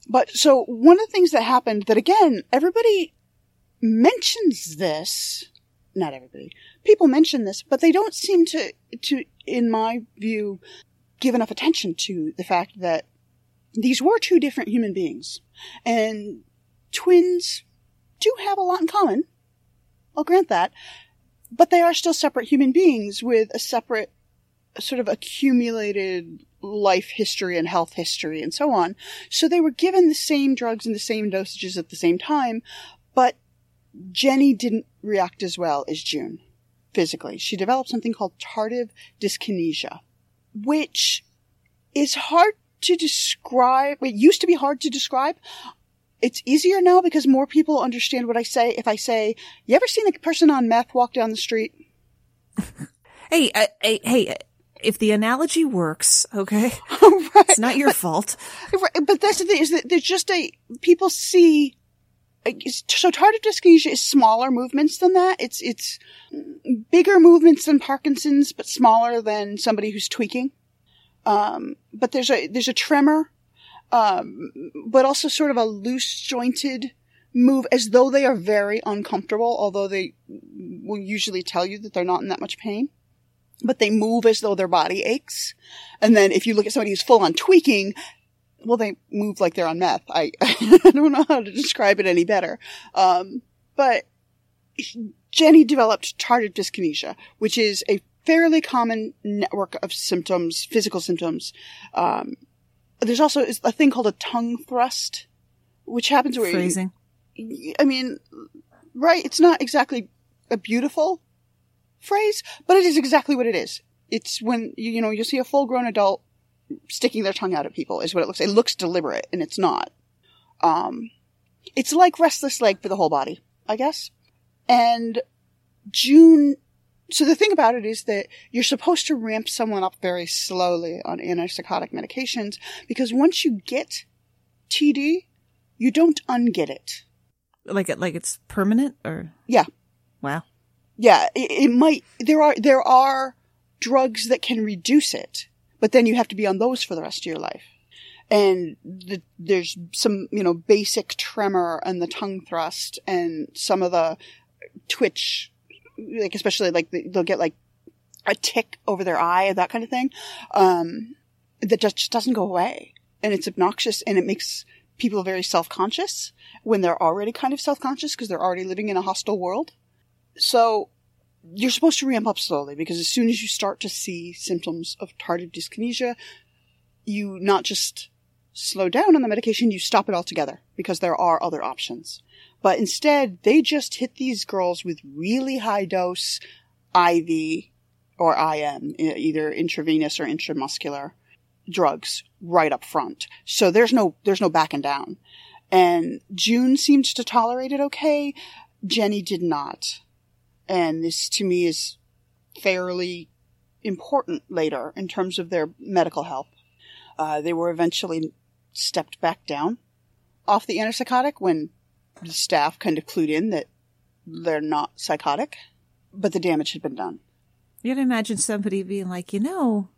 but so one of the things that happened that again, everybody mentions this, not everybody, people mention this, but they don't seem to, to, in my view, give enough attention to the fact that these were two different human beings. And twins do have a lot in common. I'll grant that. But they are still separate human beings with a separate sort of accumulated life history and health history and so on. So they were given the same drugs and the same dosages at the same time, but Jenny didn't react as well as June physically. She developed something called tardive dyskinesia, which is hard to describe. It used to be hard to describe. It's easier now because more people understand what I say. If I say, you ever seen a person on meth walk down the street? hey, uh, hey, hey, if the analogy works, okay, right. it's not your fault. Right. But that's the thing is that there's just a, people see, so tardive dyskinesia is smaller movements than that. It's, it's bigger movements than Parkinson's, but smaller than somebody who's tweaking. Um, but there's a, there's a tremor um, but also sort of a loose jointed move as though they are very uncomfortable, although they will usually tell you that they're not in that much pain. But they move as though their body aches. And then if you look at somebody who's full on tweaking, well, they move like they're on meth. I, I don't know how to describe it any better. Um, but Jenny developed tardive dyskinesia, which is a fairly common network of symptoms, physical symptoms, um, there's also a thing called a tongue thrust, which happens where phrasing. You, I mean, right? It's not exactly a beautiful phrase, but it is exactly what it is. It's when you, you know you see a full grown adult sticking their tongue out at people is what it looks. It looks deliberate, and it's not. Um, it's like restless leg for the whole body, I guess. And June so the thing about it is that you're supposed to ramp someone up very slowly on antipsychotic medications because once you get TD, you don't unget it. Like it, like it's permanent or? Yeah. Wow. Yeah, it, it might, there are, there are drugs that can reduce it, but then you have to be on those for the rest of your life. And the, there's some, you know, basic tremor and the tongue thrust and some of the twitch like especially like they'll get like a tick over their eye, that kind of thing, um, that just doesn't go away. And it's obnoxious and it makes people very self-conscious when they're already kind of self-conscious because they're already living in a hostile world. So you're supposed to ramp up slowly because as soon as you start to see symptoms of tardive dyskinesia, you not just slow down on the medication, you stop it altogether because there are other options. But instead, they just hit these girls with really high dose IV or IM, either intravenous or intramuscular drugs right up front. So there's no, there's no backing down. And June seemed to tolerate it okay. Jenny did not. And this to me is fairly important later in terms of their medical health. Uh, they were eventually stepped back down off the antipsychotic when the staff kind of clued in that they're not psychotic, but the damage had been done. You can imagine somebody being like, you know,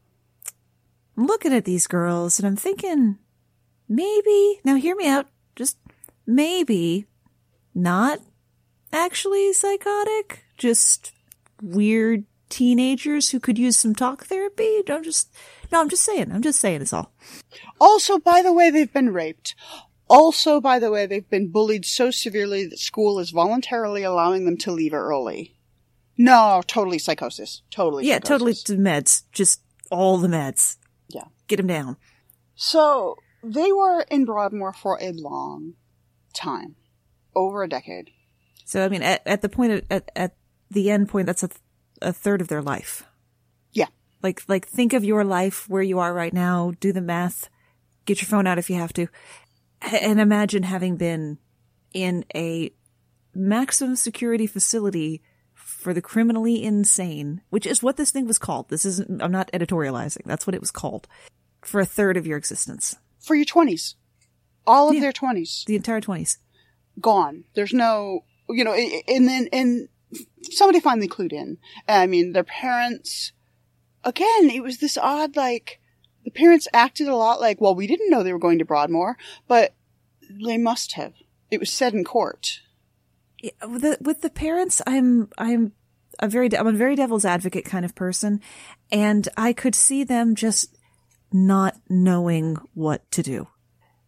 I'm looking at these girls and I'm thinking, maybe, now hear me out, just maybe not actually psychotic, just weird teenagers who could use some talk therapy. Don't just, no, I'm just saying, I'm just saying it's all. Also, by the way, they've been raped. Also, by the way, they've been bullied so severely that school is voluntarily allowing them to leave early. No, totally psychosis. Totally. Yeah, psychosis. totally to meds, just all the meds. Yeah. Get them down. So they were in Broadmoor for a long time, over a decade. So, I mean, at, at the point, of, at, at the end point, that's a, th- a third of their life. Yeah. Like, like think of your life where you are right now, do the math, get your phone out if you have to, and imagine having been in a maximum security facility for the criminally insane, which is what this thing was called. This isn't, I'm not editorializing. That's what it was called for a third of your existence. For your 20s. All of their 20s. The entire 20s. Gone. There's no, you know, and then, and somebody finally clued in. I mean, their parents, again, it was this odd, like, the parents acted a lot like, well, we didn't know they were going to Broadmoor, but they must have. It was said in court. Yeah, with the, with the parents, I'm I'm a very I'm a very devil's advocate kind of person, and I could see them just not knowing what to do.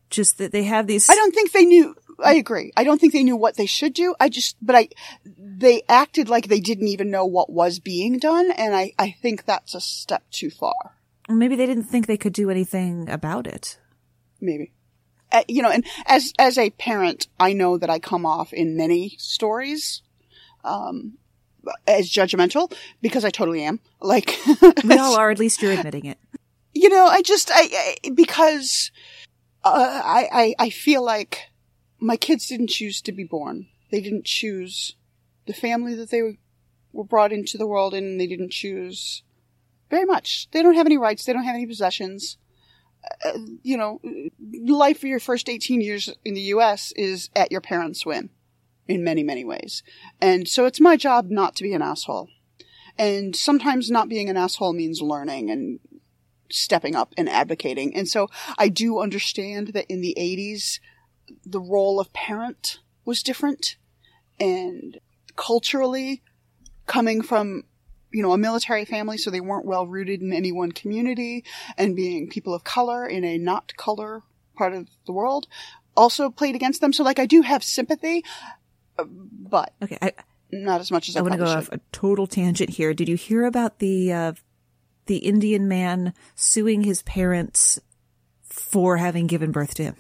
Just that they have these. I don't think they knew. I agree. I don't think they knew what they should do. I just, but I, they acted like they didn't even know what was being done, and I, I think that's a step too far. Maybe they didn't think they could do anything about it. Maybe. Uh, you know, and as as a parent, I know that I come off in many stories um, as judgmental because I totally am. Like We all are. At least you're admitting it. you know, I just I, I because uh, I, I I feel like my kids didn't choose to be born. They didn't choose the family that they were brought into the world in. They didn't choose very much. They don't have any rights. They don't have any possessions. Uh, you know, life for your first 18 years in the U.S. is at your parents' whim in many, many ways. And so it's my job not to be an asshole. And sometimes not being an asshole means learning and stepping up and advocating. And so I do understand that in the 80s, the role of parent was different. And culturally, coming from, you know, a military family, so they weren't well rooted in any one community, and being people of color in a not color part of the world also played against them. So, like, I do have sympathy, but Okay, I, not as much as I, I want to go probably off a total tangent here. Did you hear about the uh, the Indian man suing his parents for having given birth to him?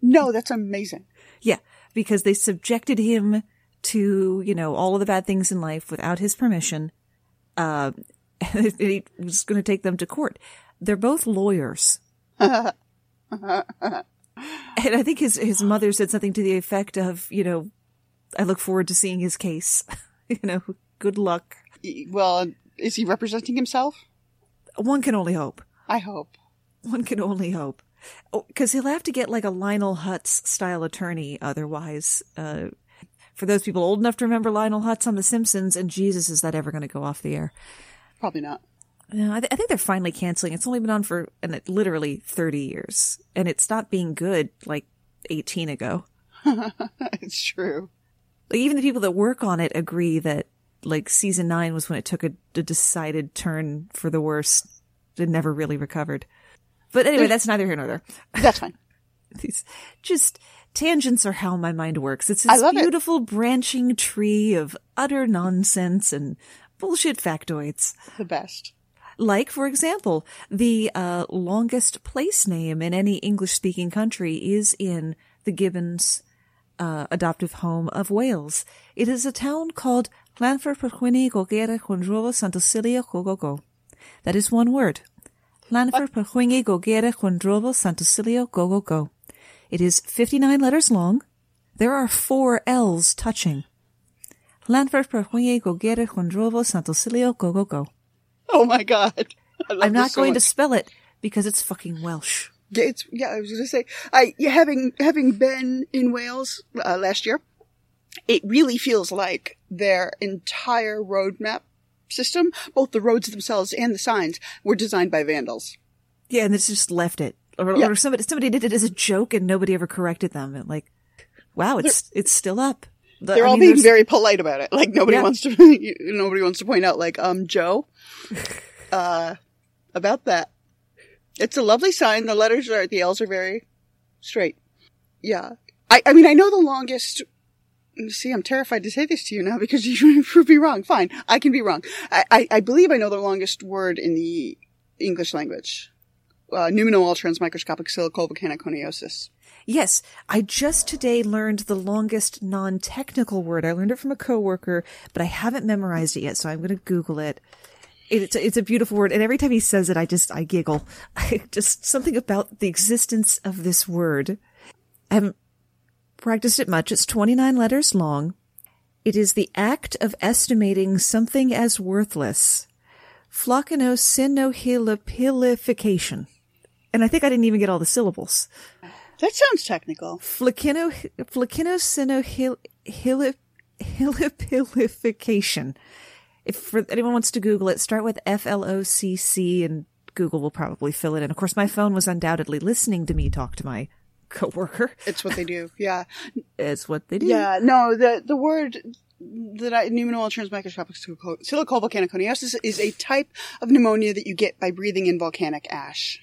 No, that's amazing. Yeah, because they subjected him to, you know, all of the bad things in life without his permission. Uh, and he was going to take them to court. They're both lawyers. And I think his, his mother said something to the effect of, you know, I look forward to seeing his case. you know, good luck. well, is he representing himself? One can only hope. I hope. One can only hope. Because he'll have to get like a Lionel Hutz style attorney otherwise. Uh, for those people old enough to remember Lionel Hutz on The Simpsons, and Jesus, is that ever going to go off the air? Probably not. No, I, th- I think they're finally canceling. It's only been on for and literally 30 years, and it stopped being good like 18 ago. it's true. Like even the people that work on it agree that like season nine was when it took a, a decided turn for the worse. It never really recovered. But anyway, that's neither here nor there. That's fine. These just tangents are how my mind works. It's this love it. beautiful branching tree of utter nonsense and bullshit factoids. The best. Like, for example, the uh, longest place name in any English speaking country is in the Gibbons uh, adoptive home of Wales. It is a town called Llanfairpwllgwynny Gogera Chwndrobol Santosilia Gogogo. That is one word. Llanfairpwllgwynny Gogera Chwndrobol Santosilia Gogogo. It is 59 letters long. There are four L's touching. Llanfairpwllgwynny Gogera Chwndrobol Santosilia Gogogo. Oh my god. I'm not so going much. to spell it because it's fucking Welsh. Yeah, it's, yeah, I was going to say, I, having, having been in Wales uh, last year, it really feels like their entire roadmap system, both the roads themselves and the signs, were designed by vandals. Yeah, and it's just left it. Or, yeah. or somebody, somebody did it as a joke and nobody ever corrected them. And like, wow, it's, they're, it's still up. The, they're I all mean, being very polite about it. Like nobody yeah. wants to, nobody wants to point out like, um, Joe, uh, about that. It's a lovely sign. The letters are, the L's are very straight. Yeah. I, I mean, I know the longest, see, I'm terrified to say this to you now because you prove be wrong. Fine. I can be wrong. I, I, I believe I know the longest word in the English language. Uh, all transmicroscopic silicovolcaniconiosis. Yes, I just today learned the longest non-technical word. I learned it from a coworker, but I haven't memorized it yet, so I'm going to Google it it's a, it's a beautiful word, and every time he says it, I just I giggle. Just something about the existence of this word. I haven't practiced it much. It's 29 letters long. It is the act of estimating something as worthless. Floccinaucinihilipilification. And I think I didn't even get all the syllables. That sounds technical. Flocino, floccinaucinihilipilification if anyone wants to Google it, start with F L O C C and Google will probably fill it in. Of course, my phone was undoubtedly listening to me talk to my coworker. It's what they do. Yeah. It's what they do. Yeah. No, the, the word that I, pneumonial transmicroscopic silicovolcaniconiosis is a type of pneumonia that you get by breathing in volcanic ash.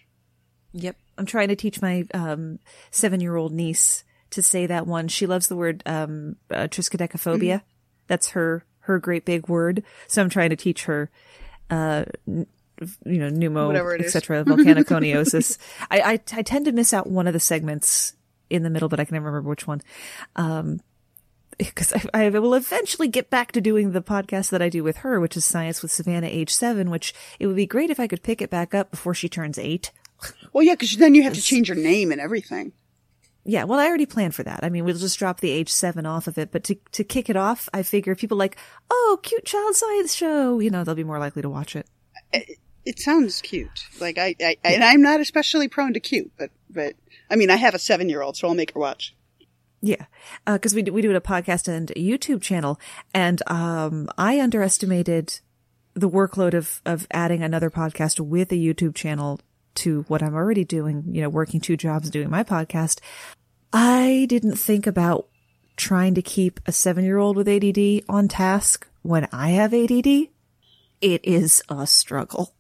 Yep. I'm trying to teach my, um, seven year old niece to say that one. She loves the word, um, uh, triskaidekaphobia. Mm-hmm. That's her her great big word. So I'm trying to teach her, uh, you know, pneumo, etc., volcaniconiosis. I, I, I tend to miss out one of the segments in the middle, but I can never remember which one. Um, because I, I, will eventually get back to doing the podcast that I do with her, which is Science with Savannah, age seven, which it would be great if I could pick it back up before she turns eight. Well, yeah, because then you have to change your name and everything. Yeah, well, I already planned for that. I mean, we'll just drop the age seven off of it, but to to kick it off, I figure people like, oh, cute child science show, you know, they'll be more likely to watch it. It, sounds cute. Like I, I, and I'm not especially prone to cute, but but I mean, I have a seven year old, so I'll make her watch. Yeah, because uh, we do, we do a podcast and a YouTube channel, and um, I underestimated the workload of of adding another podcast with a YouTube channel to what I'm already doing, you know, working two jobs doing my podcast. I didn't think about trying to keep a seven year old with ADD on task when I have ADD. It is a struggle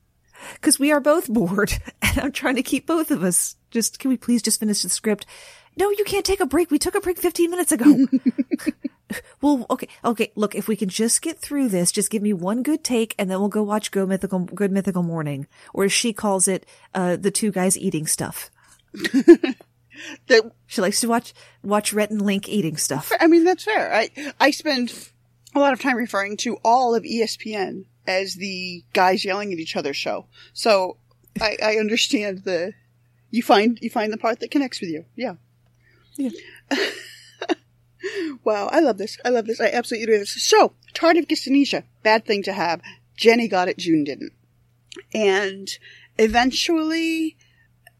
because we are both bored and I'm trying to keep both of us. Just, can we please just finish the script? No, you can't take a break. We took a break 15 minutes ago. well, okay, okay. Look, if we can just get through this, just give me one good take, and then we'll go watch Go Mythical, Good Mythical Morning, or as she calls it, uh, the two guys eating stuff. that she likes to watch watch Rhett and Link eating stuff. I mean, that's fair. I I spend a lot of time referring to all of ESPN as the guys yelling at each other show. So I, I understand the you find you find the part that connects with you. Yeah. Yeah. wow, I love this. I love this. I absolutely do this. So, tardive dyskinesia, bad thing to have. Jenny got it, June didn't. And eventually,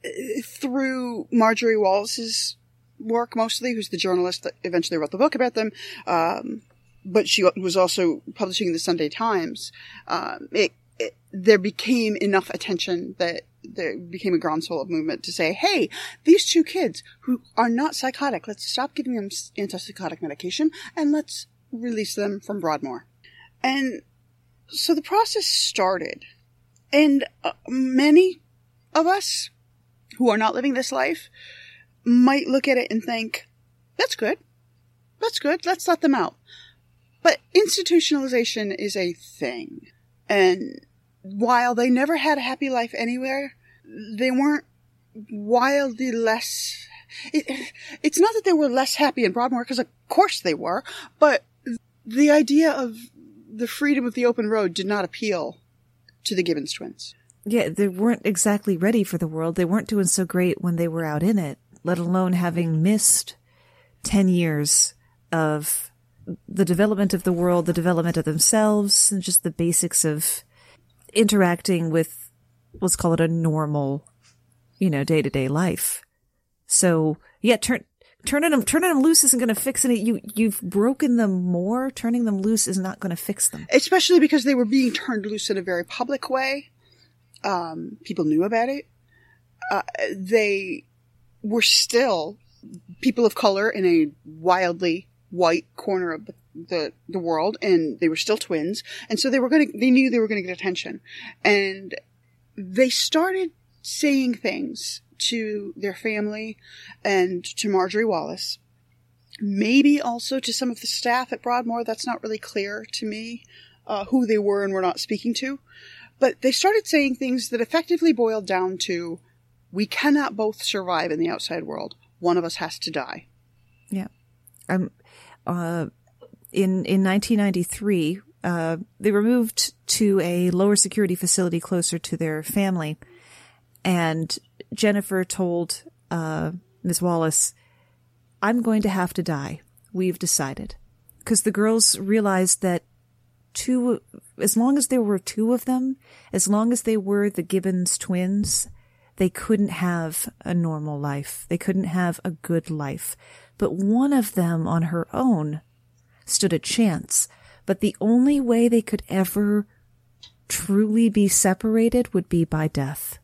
uh, through Marjorie Wallace's work mostly, who's the journalist that eventually wrote the book about them, um, but she was also publishing in the Sunday Times, um, it, it, there became enough attention that there became a groundswell of movement to say, hey, these two kids who are not psychotic, let's stop giving them antipsychotic medication and let's release them from Broadmoor. And so the process started. And uh, many of us who are not living this life might look at it and think, that's good. That's good. Let's let them out. But institutionalization is a thing. And while they never had a happy life anywhere, they weren't wildly less. It, it's not that they were less happy in Broadmoor, because of course they were, but the idea of the freedom of the open road did not appeal to the Gibbons twins. Yeah, they weren't exactly ready for the world. They weren't doing so great when they were out in it, let alone having missed 10 years of the development of the world, the development of themselves, and just the basics of interacting with, let's call it a normal, you know, day to day life. So, yeah, turn, turning them, turning them loose isn't going to fix it. You, you've broken them more. Turning them loose is not going to fix them. Especially because they were being turned loose in a very public way. Um, people knew about it. Uh, they were still people of color in a wildly white corner of the, the, world and they were still twins. And so they were going to, they knew they were going to get attention. And they started saying things to their family and to Marjorie Wallace. Maybe also to some of the staff at Broadmoor. That's not really clear to me uh, who they were and were not speaking to. But they started saying things that effectively boiled down to we cannot both survive in the outside world. One of us has to die. Yeah. Um, uh, in, in 1993, uh, they were moved to a lower security facility closer to their family. And Jennifer told uh, Ms. Wallace, I'm going to have to die. We've decided. Because the girls realized that two, as long as there were two of them, as long as they were the Gibbons twins, they couldn't have a normal life. They couldn't have a good life. But one of them on her own stood a chance. But the only way they could ever truly be separated would be by death.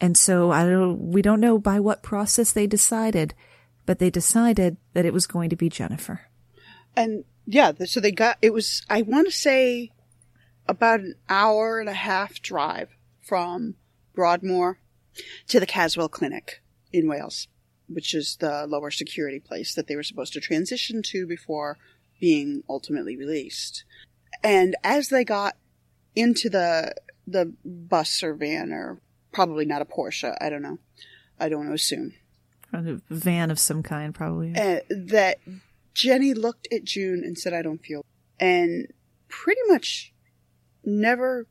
And so I don't, we don't know by what process they decided, but they decided that it was going to be Jennifer. And yeah, so they got, it was, I want to say about an hour and a half drive from Broadmoor to the Caswell Clinic in Wales, which is the lower security place that they were supposed to transition to before being ultimately released. And as they got into the the bus or van or probably not a Porsche, I don't know. I don't want to assume. A van of some kind, probably. Uh, that Jenny looked at June and said, I don't feel. And pretty much never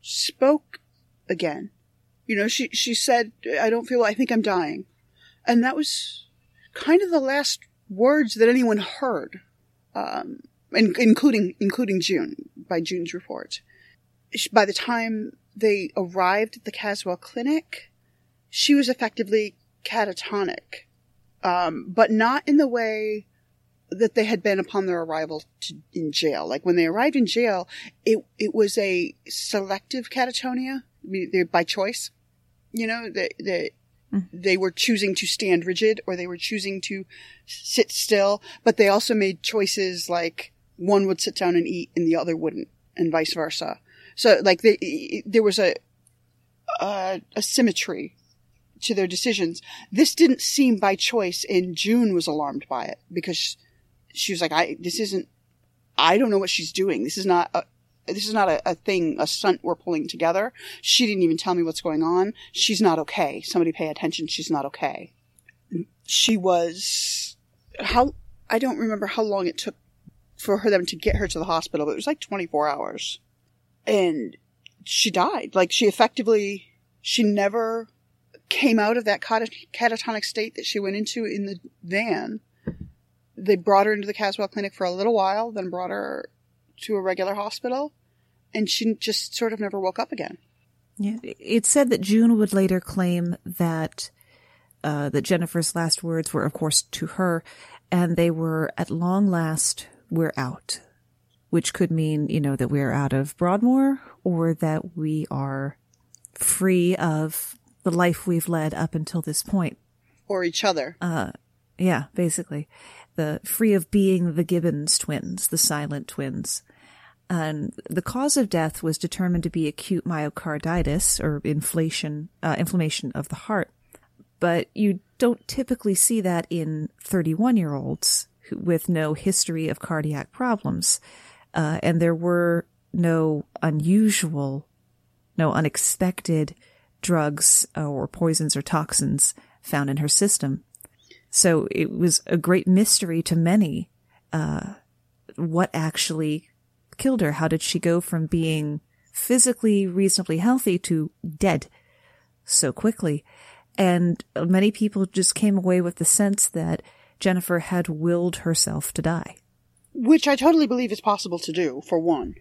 spoke again. You know, she, she said, I don't feel, I think I'm dying. And that was kind of the last words that anyone heard, um, including, including June, by June's report. By the time they arrived at the Caswell Clinic, she was effectively catatonic, um, but not in the way that they had been upon their arrival to, in jail. Like when they arrived in jail, it it was a selective catatonia, I mean, by choice. You know, they they, mm. they were choosing to stand rigid or they were choosing to sit still, but they also made choices like one would sit down and eat and the other wouldn't, and vice versa. So like they, there was a, a, a symmetry to their decisions. This didn't seem by choice and June was alarmed by it because she was like, I, this isn't, I don't know what she's doing. This is not a, this is not a, a thing, a stunt we're pulling together. She didn't even tell me what's going on. She's not okay. Somebody pay attention. She's not okay. She was, how, I don't remember how long it took for her them to get her to the hospital, but it was like 24 hours and she died. Like she effectively, she never came out of that catatonic state that she went into in the van. They brought her into the Caswell Clinic for a little while, then brought her to a regular hospital, and she just sort of never woke up again. Yeah, it said that June would later claim that uh, that Jennifer's last words were, of course, to her, and they were, "At long last, we're out." which could mean, you know, that we're out of Broadmoor or that we are free of the life we've led up until this point. Or each other. Uh, yeah, basically. The free of being the Gibbons twins, the silent twins. And the cause of death was determined to be acute myocarditis or inflation, uh, inflammation of the heart. But you don't typically see that in 31 year olds with no history of cardiac problems. Uh, and there were no unusual, no unexpected drugs or poisons or toxins found in her system. So it was a great mystery to many, uh, what actually killed her. How did she go from being physically reasonably healthy to dead so quickly? And many people just came away with the sense that Jennifer had willed herself to die. Which I totally believe is possible to do, for one.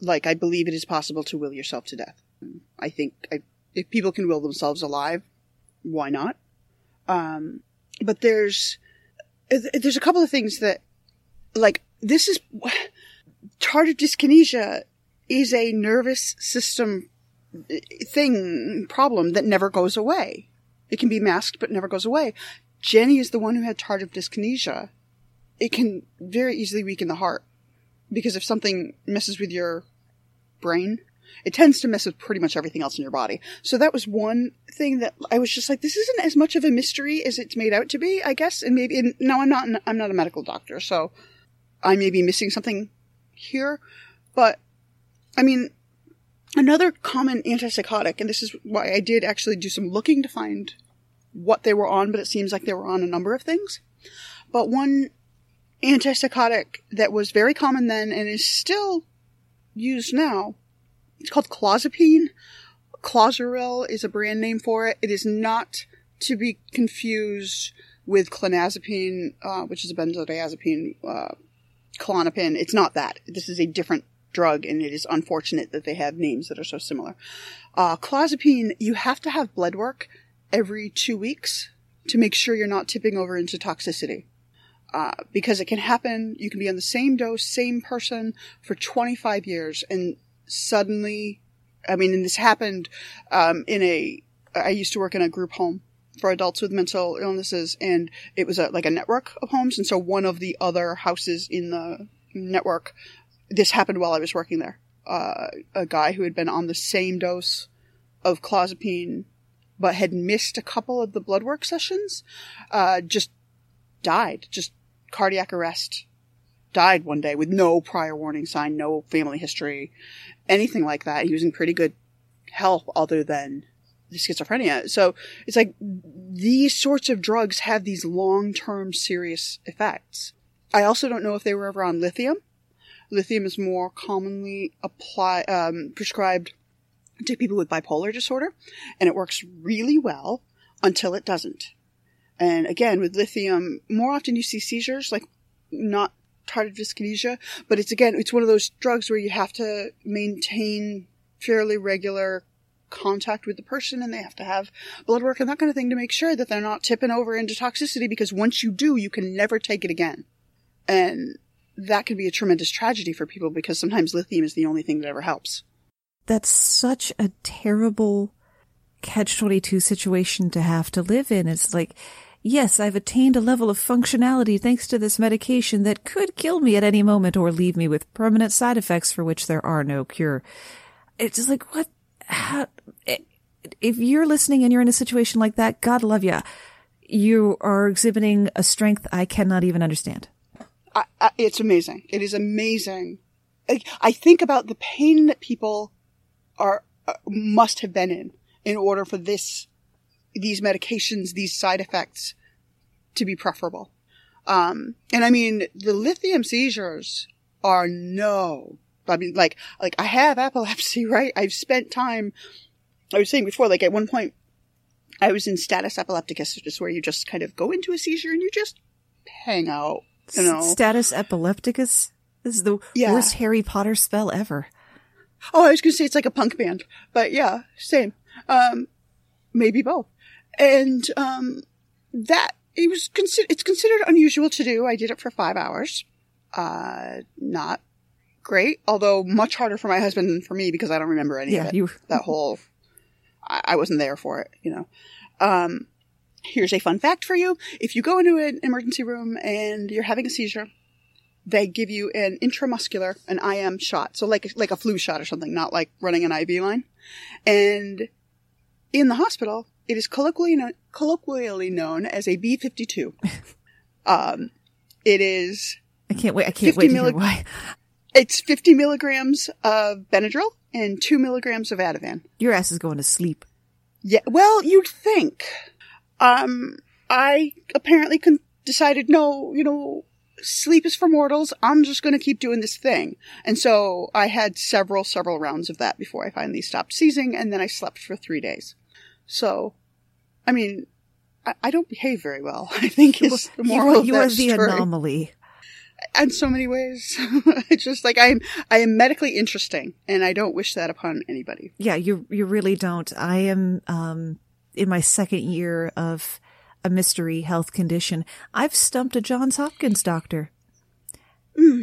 Like, I believe it is possible to will yourself to death. I think I, if people can will themselves alive, why not? Um, but there's, there's a couple of things that, like, this is, tardive dyskinesia is a nervous system eh, thing, problem that never goes away. It can be masked, but never goes away. Jenny is the one who had tardive dyskinesia. It can very easily weaken the heart because if something messes with your brain, it tends to mess with pretty much everything else in your body. So that was one thing that I was just like, this isn't as much of a mystery as it's made out to be, I guess. And maybe, and no, I'm not, I'm not a medical doctor, so I may be missing something here. But, I mean, another common antipsychotic, and this is why I did actually do some looking to find what they were on, but it seems like they were on a number of things. But one antipsychotic that was very common then and is still used now, it's called clozapine. Clozaril is a brand name for it. It is not to be confused with clonazepine, uh, which is a benzodiazepine, uh, Klonopin. It's not that. This is a different drug, and it is unfortunate that they have names that are so similar. Uh, clozapine, you have to have blood work every two weeks to make sure you're not tipping over into toxicity. Uh, because it can happen, you can be on the same dose, same person for 25 years, and suddenly, I mean, and this happened um, in a, I used to work in a group home for adults with mental illnesses, and it was a, like a network of homes, and so one of the other houses in the network, this happened while I was working there. Uh, a guy who had been on the same dose of clozapine but had missed a couple of the blood work sessions, uh, just died, just cardiac arrest, died one day with no prior warning sign, no family history, anything like that. He was in pretty good health other than schizophrenia. So it's like these sorts of drugs have these long-term serious effects. I also don't know if they were ever on lithium. Lithium is more commonly apply, um, prescribed to people with bipolar disorder, and it works really well until it doesn't. And again, with lithium, more often you see seizures, like not tardive dyskinesia, but it's again, it's one of those drugs where you have to maintain fairly regular contact with the person and they have to have blood work and that kind of thing to make sure that they're not tipping over into toxicity because once you do, you can never take it again. And that can be a tremendous tragedy for people because sometimes lithium is the only thing that ever helps that's such a terrible catch 22 situation to have to live in. It's like, yes, I've attained a level of functionality thanks to this medication that could kill me at any moment or leave me with permanent side effects for which there are no cure. It's just like, what? How, if you're listening and you're in a situation like that, God love you. You are exhibiting a strength I cannot even understand. I, I, it's amazing. It is amazing. I, I think about the pain that people are uh, must have been in in order for this these medications, these side effects to be preferable. Um, and I mean, the lithium seizures are no, I mean, like, like I have epilepsy, right? I've spent time, I was saying before, like at one point, I was in status epilepticus, which is where you just kind of go into a seizure and you just hang out, you know. Status epilepticus? This is the yeah. worst Harry Potter spell ever. Oh, I was gonna say it's like a punk band, but yeah, same. Um, maybe both. And, um, that, it was considered, it's considered unusual to do. I did it for five hours. Uh, not great, although much harder for my husband than for me because I don't remember any yeah, of it. You... that whole, I, I wasn't there for it, you know. Um, here's a fun fact for you. If you go into an emergency room and you're having a seizure, they give you an intramuscular, an IM shot. So like, like a flu shot or something, not like running an IV line. And in the hospital, it is colloquially, no- colloquially known as a B52. um, It is. I can't wait. I can't wait why. It's 50 milligrams of Benadryl and 2 milligrams of Ativan. Your ass is going to sleep. Yeah, well, you'd think. Um, I apparently con- decided, no, you know, sleep is for mortals. I'm just going to keep doing this thing. And so I had several, several rounds of that before I finally stopped seizing, and then I slept for three days. So, I mean, I, I don't behave very well. I think is the moral you, of you are the story. anomaly. In so many ways, it's just like I am. I am medically interesting, and I don't wish that upon anybody. Yeah, you you really don't. I am um in my second year of a mystery health condition. I've stumped a Johns Hopkins doctor.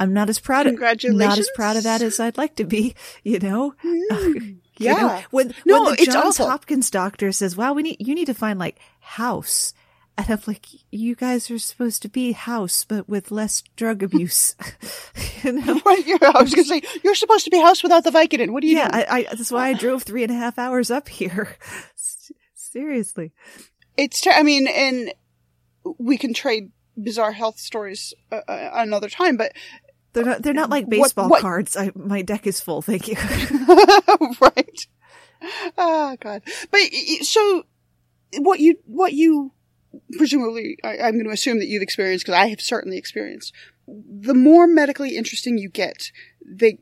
I'm not as proud of not as proud of that as I'd like to be, you know. You Yeah. know, when No, when the it's Johns awful. Hopkins doctor says, "Wow, we need you need to find like house," and I'm like, "You guys are supposed to be house, but with less drug abuse." you know? Right, yeah, I was going to say you're supposed to be house without the Vicodin. What do you Yeah. I, I, that's why I drove three and a half hours up here. Seriously. it's. Ter- I mean, and we can trade bizarre health stories uh, uh, another time, but They're not. They're not like baseball what- cards. I, my deck is full. Thank you. right. Oh God. But so what you what you presumably I, I'm going to assume that you've experienced because I have certainly experienced. The more medically interesting you get, they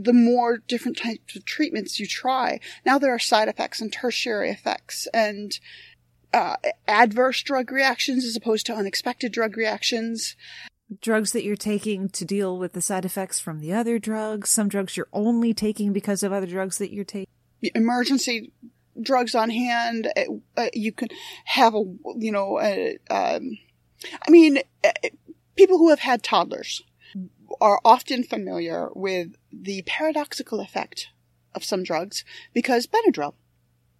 the more different types of treatments you try. Now there are side effects and tertiary effects and uh, adverse drug reactions as opposed to unexpected drug reactions. drugs that you're taking to deal with the side effects from the other drugs. Some drugs you're only taking because of other drugs that you're taking. emergency drugs on hand. Uh, uh, you can have a, you know, a, um, I mean, uh, people who have had toddlers are often familiar with the paradoxical effect of some drugs because Benadryl.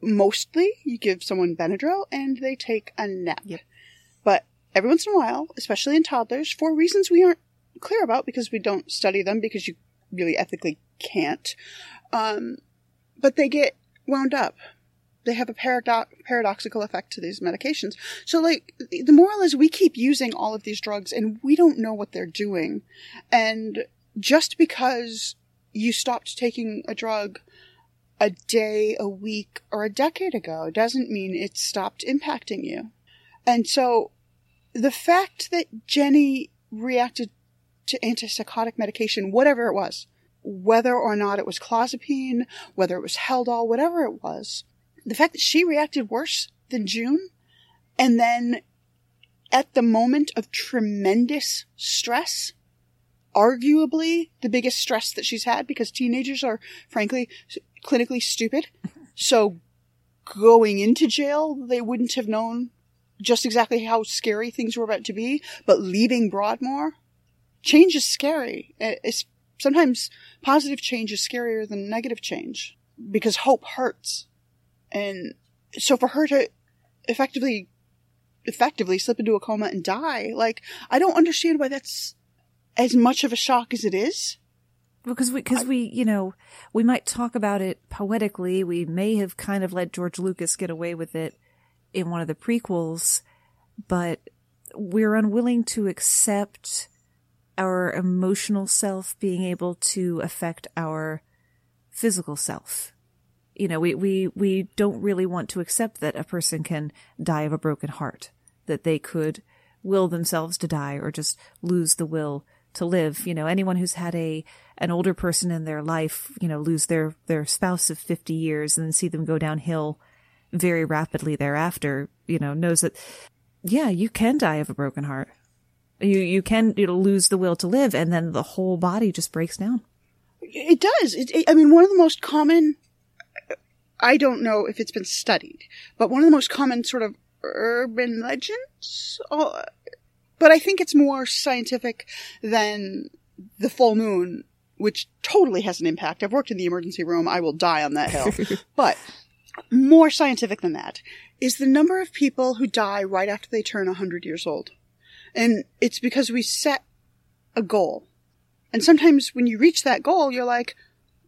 Mostly, you give someone Benadryl and they take a nap. But every once in a while, especially in toddlers, for reasons we aren't clear about because we don't study them because you really ethically can't, um, but they get wound up. They have a paradox paradoxical effect to these medications. So, like, the moral is we keep using all of these drugs and we don't know what they're doing. And just because you stopped taking a drug a day, a week, or a decade ago doesn't mean it stopped impacting you. And so, the fact that Jenny reacted to antipsychotic medication, whatever it was, whether or not it was clozapine, whether it was Haldol, whatever it was, the fact that she reacted worse than June, and then at the moment of tremendous stress, arguably the biggest stress that she's had because teenagers are frankly clinically stupid. So going into jail, they wouldn't have known just exactly how scary things were about to be, but leaving Broadmoor, change is scary. It's sometimes positive change is scarier than negative change because hope hurts. And so for her to effectively, effectively slip into a coma and die, like, I don't understand why that's as much of a shock as it is. Because we, because we, you know, we might talk about it poetically. We may have kind of let George Lucas get away with it in one of the prequels, but we're unwilling to accept our emotional self being able to affect our physical self. You know, we, we, we don't really want to accept that a person can die of a broken heart, that they could will themselves to die or just lose the will to live. You know, anyone who's had a, an older person in their life, you know, lose their, their spouse of 50 years and then see them go downhill very rapidly thereafter, you know, knows that, yeah, you can die of a broken heart. You, you can, you lose the will to live and then the whole body just breaks down. It does. It, it, I mean, one of the most common, I don't know if it's been studied, but one of the most common sort of urban legends, uh, but I think it's more scientific than the full moon, which totally has an impact. I've worked in the emergency room. I will die on that hill. but more scientific than that is the number of people who die right after they turn 100 years old. And it's because we set a goal. And sometimes when you reach that goal, you're like,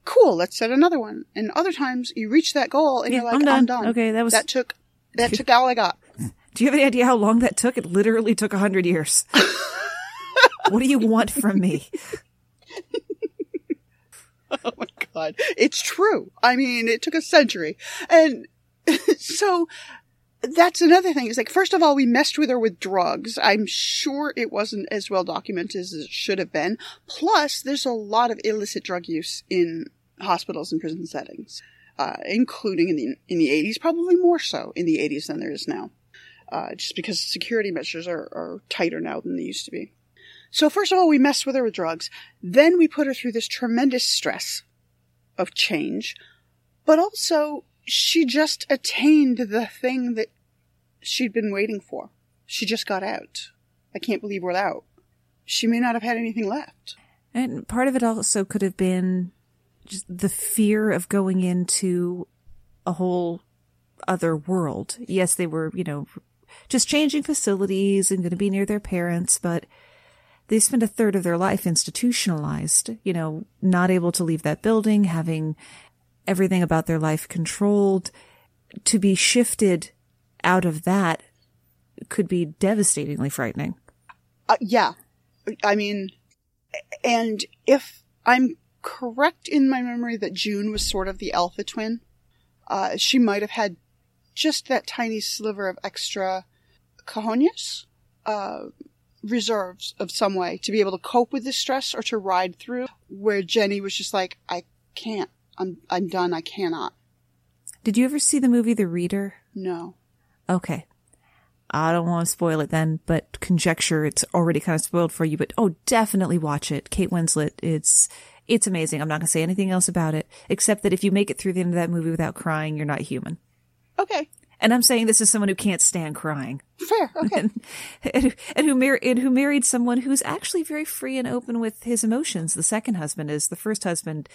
cool, let's set another one. And other times you reach that goal and Yeah, you're like, I'm I'm done. done. Okay, that was- that took, that took all I got. Do you have any idea how long that took? It literally took a hundred years. what do you want from me? oh my god. It's true. I mean, it took a century. And so that's another thing. Is like, first of all, we messed with her with drugs. I'm sure it wasn't as well documented as it should have been. Plus, there's a lot of illicit drug use in hospitals and prison settings, uh, including in the in the 80s, probably more so in the 80s than there is now, uh, just because security measures are, are tighter now than they used to be. So first of all, we messed with her with drugs. Then we put her through this tremendous stress of change, but also she just attained the thing that she'd been waiting for. She just got out. I can't believe we're out. She may not have had anything left. And part of it also could have been the fear of going into a whole other world. Yes, they were, you know, just changing facilities and going to be near their parents, but they spent a third of their life institutionalized, you know, not able to leave that building, having everything about their life controlled. To be shifted out of that could be devastatingly frightening. Uh, yeah. I mean, and if I'm correct in my memory that June was sort of the alpha twin, uh, she might have had just that tiny sliver of extra cojones, uh, reserves of some way to be able to cope with this stress or to ride through where Jenny was just like, I can't, I'm, I'm done. I cannot. Did you ever see the movie The Reader? No. Okay. I don't want to spoil it then, but conjecture it's already kind of spoiled for you, but oh, definitely watch it. Kate Winslet, it's, it's amazing. I'm not going to say anything else about it, except that if you make it through the end of that movie without crying, you're not human. Okay. And I'm saying this is someone who can't stand crying. Fair, okay. And, and, and who mar- and who married someone who's actually very free and open with his emotions. The second husband is the first husband.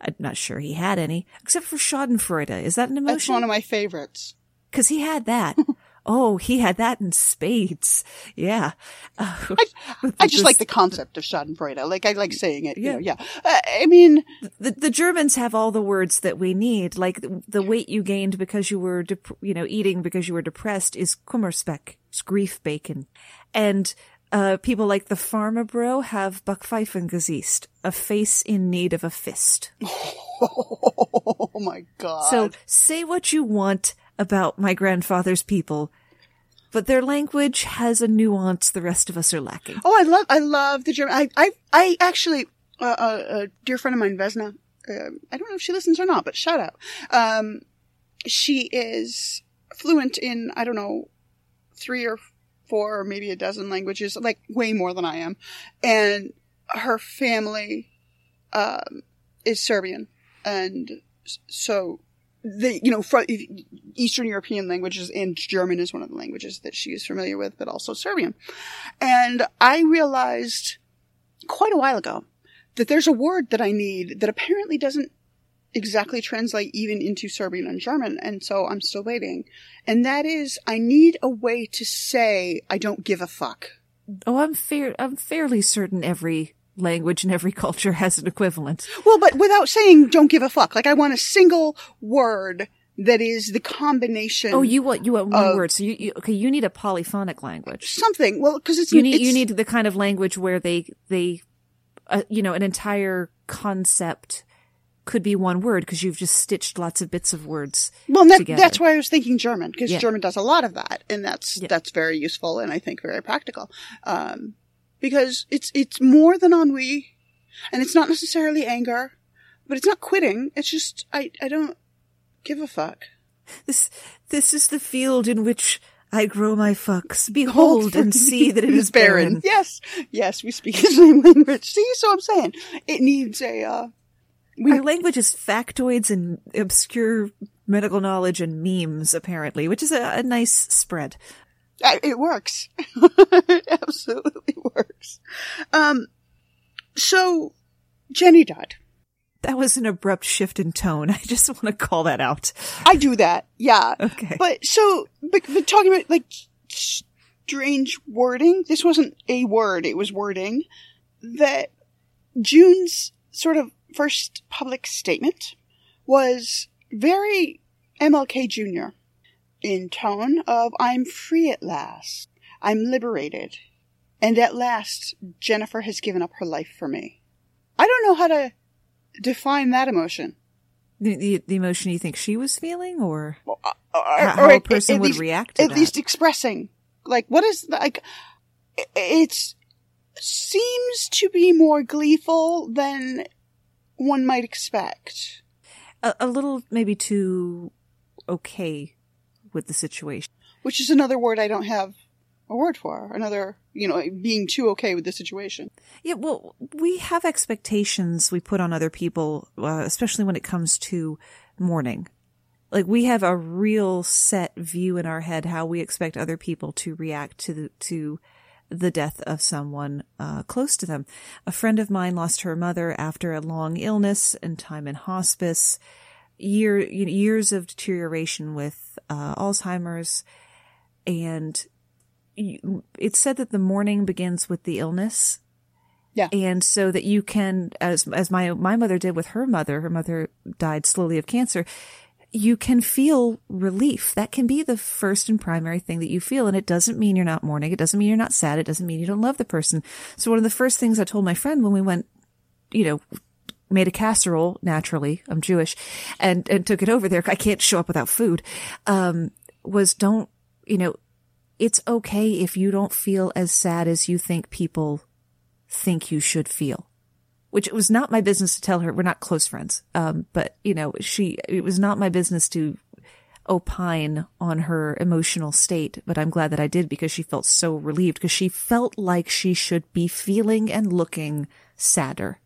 I'm not sure he had any, except for Schadenfreude. Is that an emotion? That's one of my favorites. Cause he had that. oh, he had that in spades. Yeah. Uh, I, I just like the concept of Schadenfreude. Like, I like saying it. Yeah. You know, yeah. Uh, I mean, the, the Germans have all the words that we need. Like the weight you gained because you were, dep- you know, eating because you were depressed is Kummerspeck. It's grief bacon. And, uh, people like the Pharma Bro have Backpfeifengesicht, a face in need of a fist. Oh my god. So say what you want about my grandfather's people, but their language has a nuance the rest of us are lacking. Oh, I love, I love the German. I, I, I actually, uh, uh, a dear friend of mine, Vesna, uh, I don't know if she listens or not, but shout out. Um, she is fluent in, I don't know, three or four or maybe a dozen languages, like way more than I am. And her family, um, is Serbian. And so the you know from Eastern European languages and German is one of the languages that she is familiar with, but also Serbian. And I realized quite a while ago that there's a word that I need that apparently doesn't exactly translate even into Serbian and German, and so I'm still waiting. And that is, I need a way to say I don't give a fuck. Oh, I'm fair. I'm fairly certain every language and every culture has an equivalent. Well, but without saying don't give a fuck. Like I want a single word that is the combination. Oh, you want you want one word. So you, you, okay? You need a polyphonic language. Something. Well, because it's you need it's, you need the kind of language where they they, uh, you know, an entire concept could be one word because you've just stitched lots of bits of words. Well, that, that's why I was thinking German because Yeah. German does a lot of that, and that's Yeah. that's very useful and I think very practical. Um, because it's it's more than ennui, and it's not necessarily anger, but it's not quitting. It's just I I don't give a fuck. This this is the field in which I grow my fucks. Behold and see that it is barren. Yes, yes, we speak the same language. See, so I'm saying it needs a. Uh, Our language is factoids and obscure medical knowledge and memes, apparently, which is a, a nice spread. It works. it absolutely works. Um, so Jenny died. That was an abrupt shift in tone. I just want to call that out. I do that. Yeah. Okay. But so, but, but talking about like strange wording, this wasn't a word, it was wording that June's sort of first public statement was very MLK Jr. in tone of, I'm free at last. I'm liberated. And at last, Jennifer has given up her life for me. I don't know how to define that emotion. The, the, the emotion you think she was feeling, or Or, how, uh, uh, or how a person would least- react to At that. least expressing. Like, what is, like, it seems to be more gleeful than one might expect. a, a little maybe too okay with the situation. Which is another word I don't have a word for. Another, you know, being too okay with the situation. Yeah, well, we have expectations we put on other people, uh, especially when it comes to mourning. Like we have a real set view in our head how we expect other people to react to the, to the death of someone uh, close to them. A friend of mine lost her mother after a long illness and time in hospice. Year you know, years of deterioration with uh, Alzheimer's, and you- it's said that the mourning begins with the illness. Yeah. And so that you can, as, as my, my mother did with her mother, her mother died slowly of cancer. You can feel relief. That can be the first and primary thing that you feel. And it doesn't mean you're not mourning. It doesn't mean you're not sad. It doesn't mean you don't love the person. So one of the first things I told my friend when we went, you know, made a casserole naturally. I'm Jewish and, and took it over there. I can't show up without food. Um, was don't, you know, it's okay if you don't feel as sad as you think people think you should feel. Which it was not my business to tell her. We're not close friends. Um, but you know, she, it was not my business to opine on her emotional state, but I'm glad that I did because she felt so relieved because she felt like she should be feeling and looking sadder.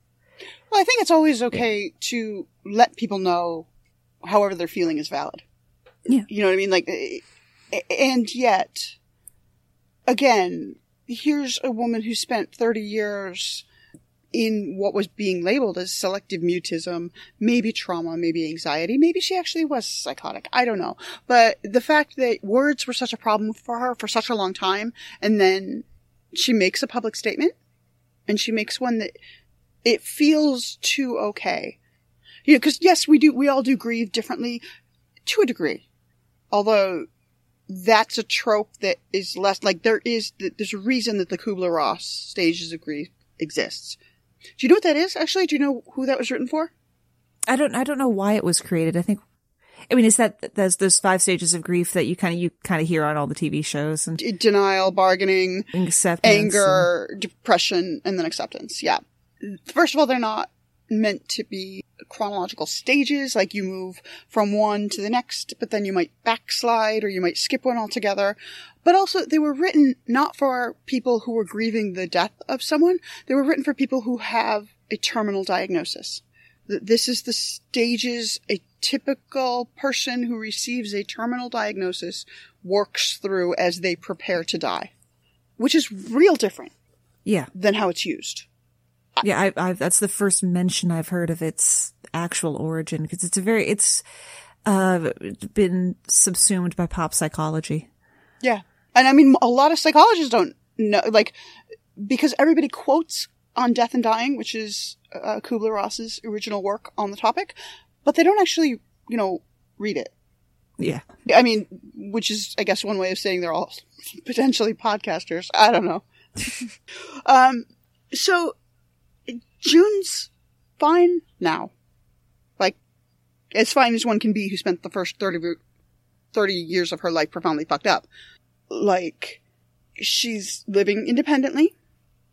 Well, I think it's always okay to let people know however they're feeling is valid. Yeah. You know what I mean? Like, and yet, again, here's a woman who spent 30 years in what was being labeled as selective mutism, maybe trauma, maybe anxiety, maybe she actually was psychotic. I don't know. But the fact that words were such a problem for her for such a long time, and then she makes a public statement, and she makes one that it feels too okay. You know, because yes, we do, we all do grieve differently to a degree. Although that's a trope that is less like there is, there's a reason that the Kubler Ross stages of grief exists. Do you know what that is? Actually, do you know who that was written for? I don't, I don't know why it was created. I think, I mean, is that, there's those five stages of grief that you kind of, you kind of hear on all the TV shows and Denial, bargaining, acceptance. anger, depression, and then acceptance. Yeah. First of all, they're not meant to be chronological stages, like you move from one to the next, but then you might backslide or you might skip one altogether. But also, they were written not for people who were grieving the death of someone. They were written for people who have a terminal diagnosis. Th- This is the stages a typical person who receives a terminal diagnosis works through as they prepare to die, which is real different Yeah. than how it's used. Yeah, I, I, that's the first mention I've heard of its actual origin because it's a very, it's, uh, been subsumed by pop psychology. Yeah. And I mean, a lot of psychologists don't know, like, because everybody quotes on Death and Dying, which is uh, Kubler Ross's original work on the topic, but they don't actually, you know, read it. Yeah. I mean, which is, I guess, one way of saying they're all potentially podcasters. I don't know. um, so June's fine now. Like, as fine as one can be who spent the first 30, 30 years of her life profoundly fucked up. Like, she's living independently.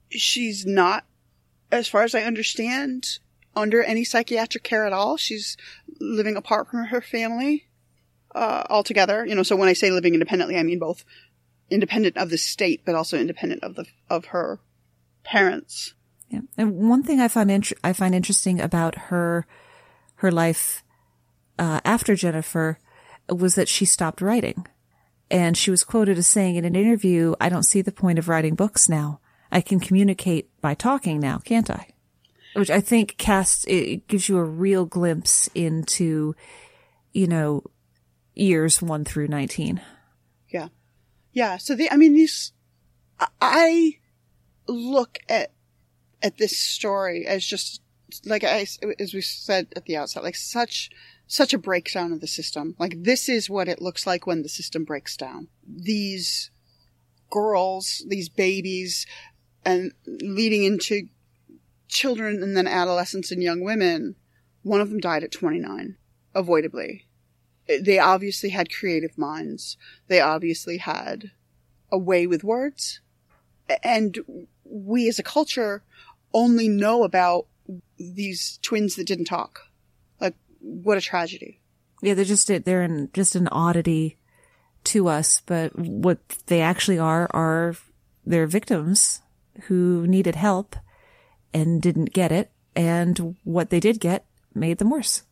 She's not, as far as I understand, under any psychiatric care at all. She's living apart from her family uh, altogether. You know, so when I say living independently, I mean both independent of the state, but also independent of the of her parents. Yeah. And one thing I find int- I find interesting about her her life uh, after Jennifer was that she stopped writing, and she was quoted as saying in an interview, "I don't see the point of writing books now. I can communicate by talking now, can't I?" Which I think casts it gives you a real glimpse into, you know, years one through nineteen. Yeah, yeah. So the, I mean, these, I look at at this story as just like I, as we said at the outset, like such such a breakdown of the system. Like this is what it looks like when the system breaks down. These girls, these babies, and leading into children and then adolescents and young women, one of them died at 29, avoidably. They obviously had creative minds. They obviously had a way with words. And we as a culture only know about these twins that didn't talk. Like, what a tragedy. Yeah, they're just they're in just an oddity to us, but what they actually are are they're victims who needed help and didn't get it, and what they did get made them worse.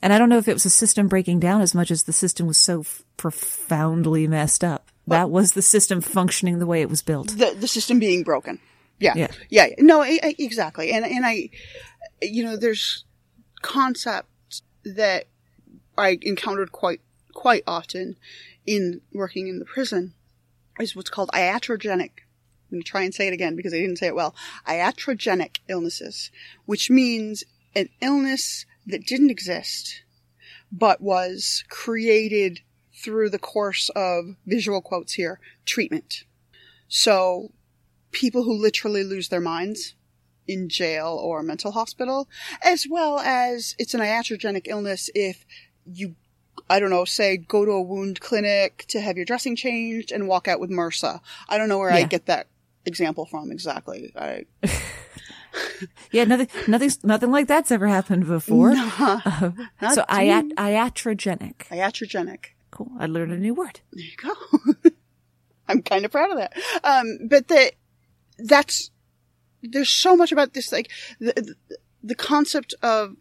And I don't know if it was a system breaking down as much as the system was so f- profoundly messed up. That was the system functioning the way it was built. The the system being broken. Yeah. Yeah. Yeah. No, I, I, exactly. And, and I, you know, there's concepts that I encountered quite, quite often in working in the prison is what's called iatrogenic. I'm going to try and say it again because I didn't say it well. Iatrogenic illnesses, which means an illness that didn't exist, but was created through the course of visual quotes here, treatment. So people who literally lose their minds in jail or mental hospital, as well as it's an iatrogenic illness if you, I don't know, say go to a wound clinic to have your dressing changed and walk out with MRSA. I don't know where I get that example from exactly. I, Yeah, nothing, nothing, nothing like that's ever happened before. Nah, Uh, so iat- iatrogenic. iatrogenic. Cool. I learned a new word. There you go. I'm kind of proud of that. Um, but the, that's, there's so much about this, like, the, the concept of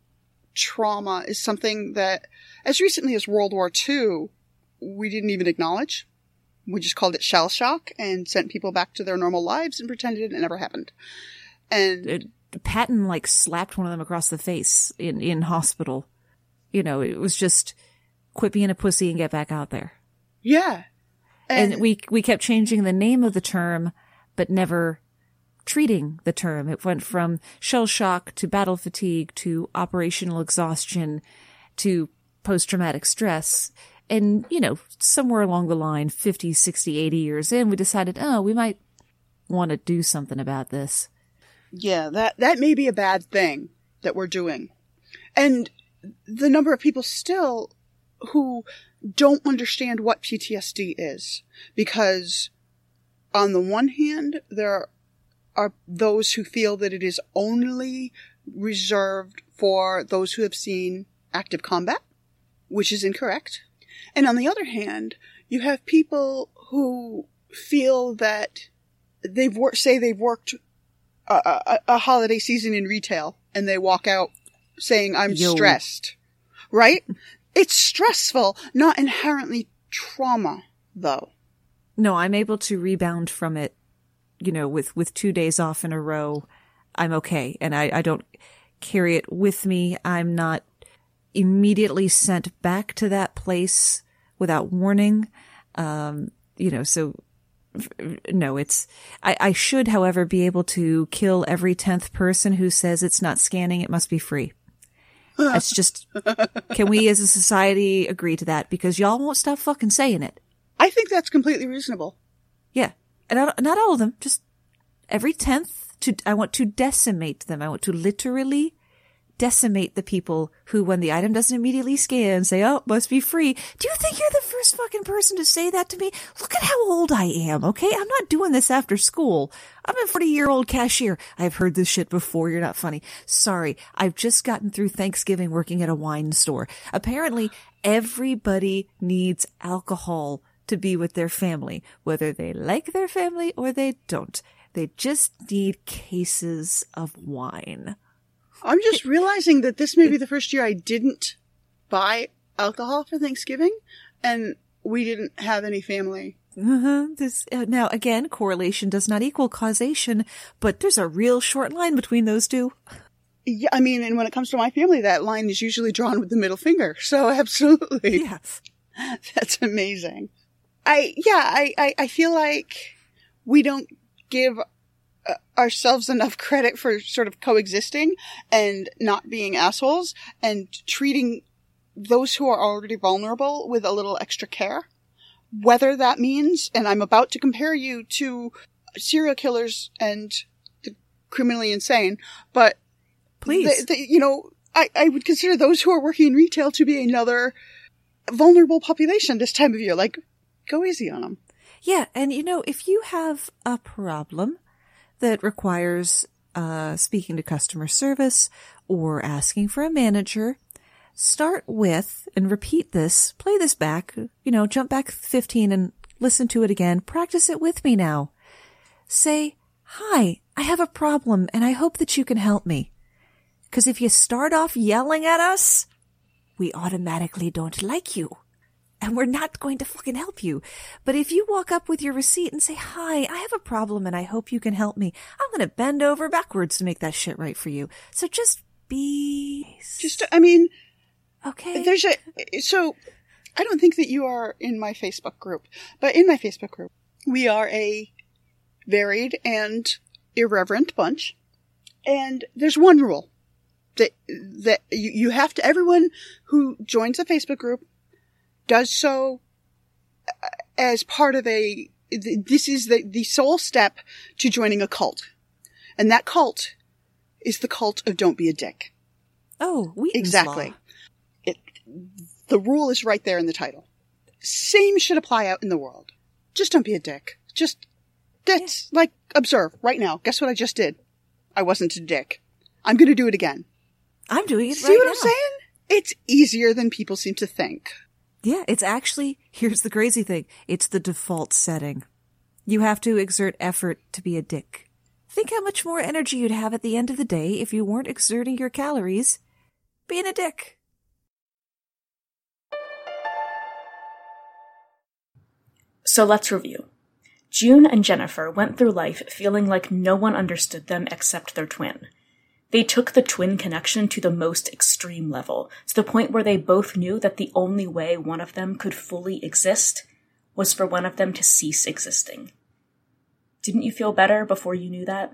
trauma is something that, as recently as World War II, we didn't even acknowledge. We just called it shell shock and sent people back to their normal lives and pretended it never happened. And it, Patton like slapped one of them across the face in in hospital. You know, it was just quit being a pussy and get back out there. yeah. And, we we kept changing the name of the term, but never treating the term. It went from shell shock to battle fatigue to operational exhaustion to post traumatic stress. And, you know, somewhere along the line, 50, 60, 80 years in, we decided, oh, we might want to do something about this. Yeah, that that may be a bad thing that we're doing. And the number of people still who don't understand what PTSD is because on the one hand there are those who feel that it is only reserved for those who have seen active combat, which is incorrect. And on the other hand, you have people who feel that they've worked, say they've worked a, a, a holiday season in retail and they walk out saying, I'm Yo. stressed. Right? It's stressful, not inherently trauma, though. No, I'm able to rebound from it, you know, with, with two days off in a row. I'm okay. And I, I don't carry it with me. I'm not immediately sent back to that place without warning. Um, you know, so no, it's, I, I should, however, be able to kill every 10th person who says it's not scanning. It must be free. That's just, can we as a society agree to that? Because y'all won't stop fucking saying it. I think that's completely reasonable. Yeah. And not all of them, just every tenth to, I want to decimate them. I want to literally decimate the people who, when the item doesn't immediately scan, say, oh, must be free. Do you think you're the first fucking person to say that to me? Look at how old I am, okay? I'm not doing this after school. I'm a 40 year old cashier. I've heard this shit before. You're not funny. Sorry. I've just gotten through Thanksgiving working at a wine store. Apparently, everybody needs alcohol to be with their family, whether they like their family or they don't. They just need cases of wine. I'm just realizing that this may be the first year I didn't buy alcohol for Thanksgiving, and we didn't have any family. Uh-huh. This, uh, now, again, correlation does not equal causation, but there's a real short line between those two. Yeah, I mean, and when it comes to my family, that line is usually drawn with the middle finger. So absolutely. Yes. That's amazing. I, yeah, I, I, I feel like we don't give uh, ourselves enough credit for sort of coexisting and not being assholes and treating those who are already vulnerable with a little extra care. Whether that means, and I'm about to compare you to serial killers and the criminally insane, but Please. the- the- you know, I, I would consider those who are working in retail to be another vulnerable population this time of year. Like, go easy on them. Yeah, and you know, if you have a problem that requires uh, speaking to customer service or asking for a manager, start with and repeat this, play this back, you know, jump back 15 and listen to it again. Practice it with me now. Say, hi, I have a problem and I hope that you can help me. Cause if you start off yelling at us, we automatically don't like you and we're not going to fucking help you. But if you walk up with your receipt and say, hi, I have a problem and I hope you can help me, I'm going to bend over backwards to make that shit right for you. So just be. Just, I mean, okay. There's a, so I don't think that you are in my Facebook group, but in my Facebook group, we are a varied and irreverent bunch. And there's one rule that, that you, you have to, everyone who joins the Facebook group does so uh, as part of a, this is the, the sole step to joining a cult. And that cult is the cult of don't be a dick. Oh, we exactly. It, the rule is right there in the title. Same should apply out in the world. Just don't be a dick. Just that's like observe right now. Guess what I just did? I wasn't a dick. I'm going to do it again. I'm doing it See right what now. I'm saying? It's easier than people seem to think. Yeah, it's actually, here's the crazy thing. It's the default setting. You have to exert effort to be a dick. Think how much more energy you'd have at the end of the day if you weren't exerting your calories being a dick. So let's review. June and Jennifer went through life feeling like no one understood them except their twin. They took the twin connection to the most extreme level, to the point where they both knew that the only way one of them could fully exist was for one of them to cease existing. Didn't you feel better before you knew that?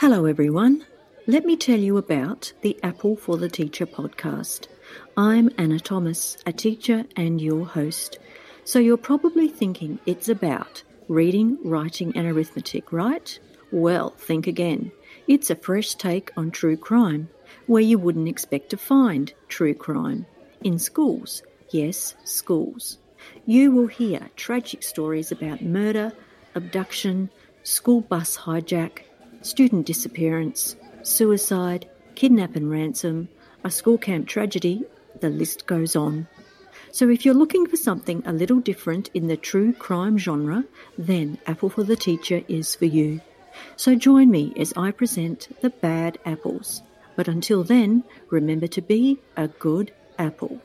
Hello, everyone. Let me tell you about the Apple for the Teacher podcast. I'm Anna Thomas, a teacher and your host. So you're probably thinking it's about reading, writing, and arithmetic, right? Well, think again. It's a fresh take on true crime, where you wouldn't expect to find true crime. In schools, yes, schools. You will hear tragic stories about murder, abduction, school bus hijack, student disappearance, suicide, kidnap and ransom, a school camp tragedy, the list goes on. So if you're looking for something a little different in the true crime genre, then Apple for the Teacher is for you. So join me as I present the bad apples. But until then, remember to be a good apple.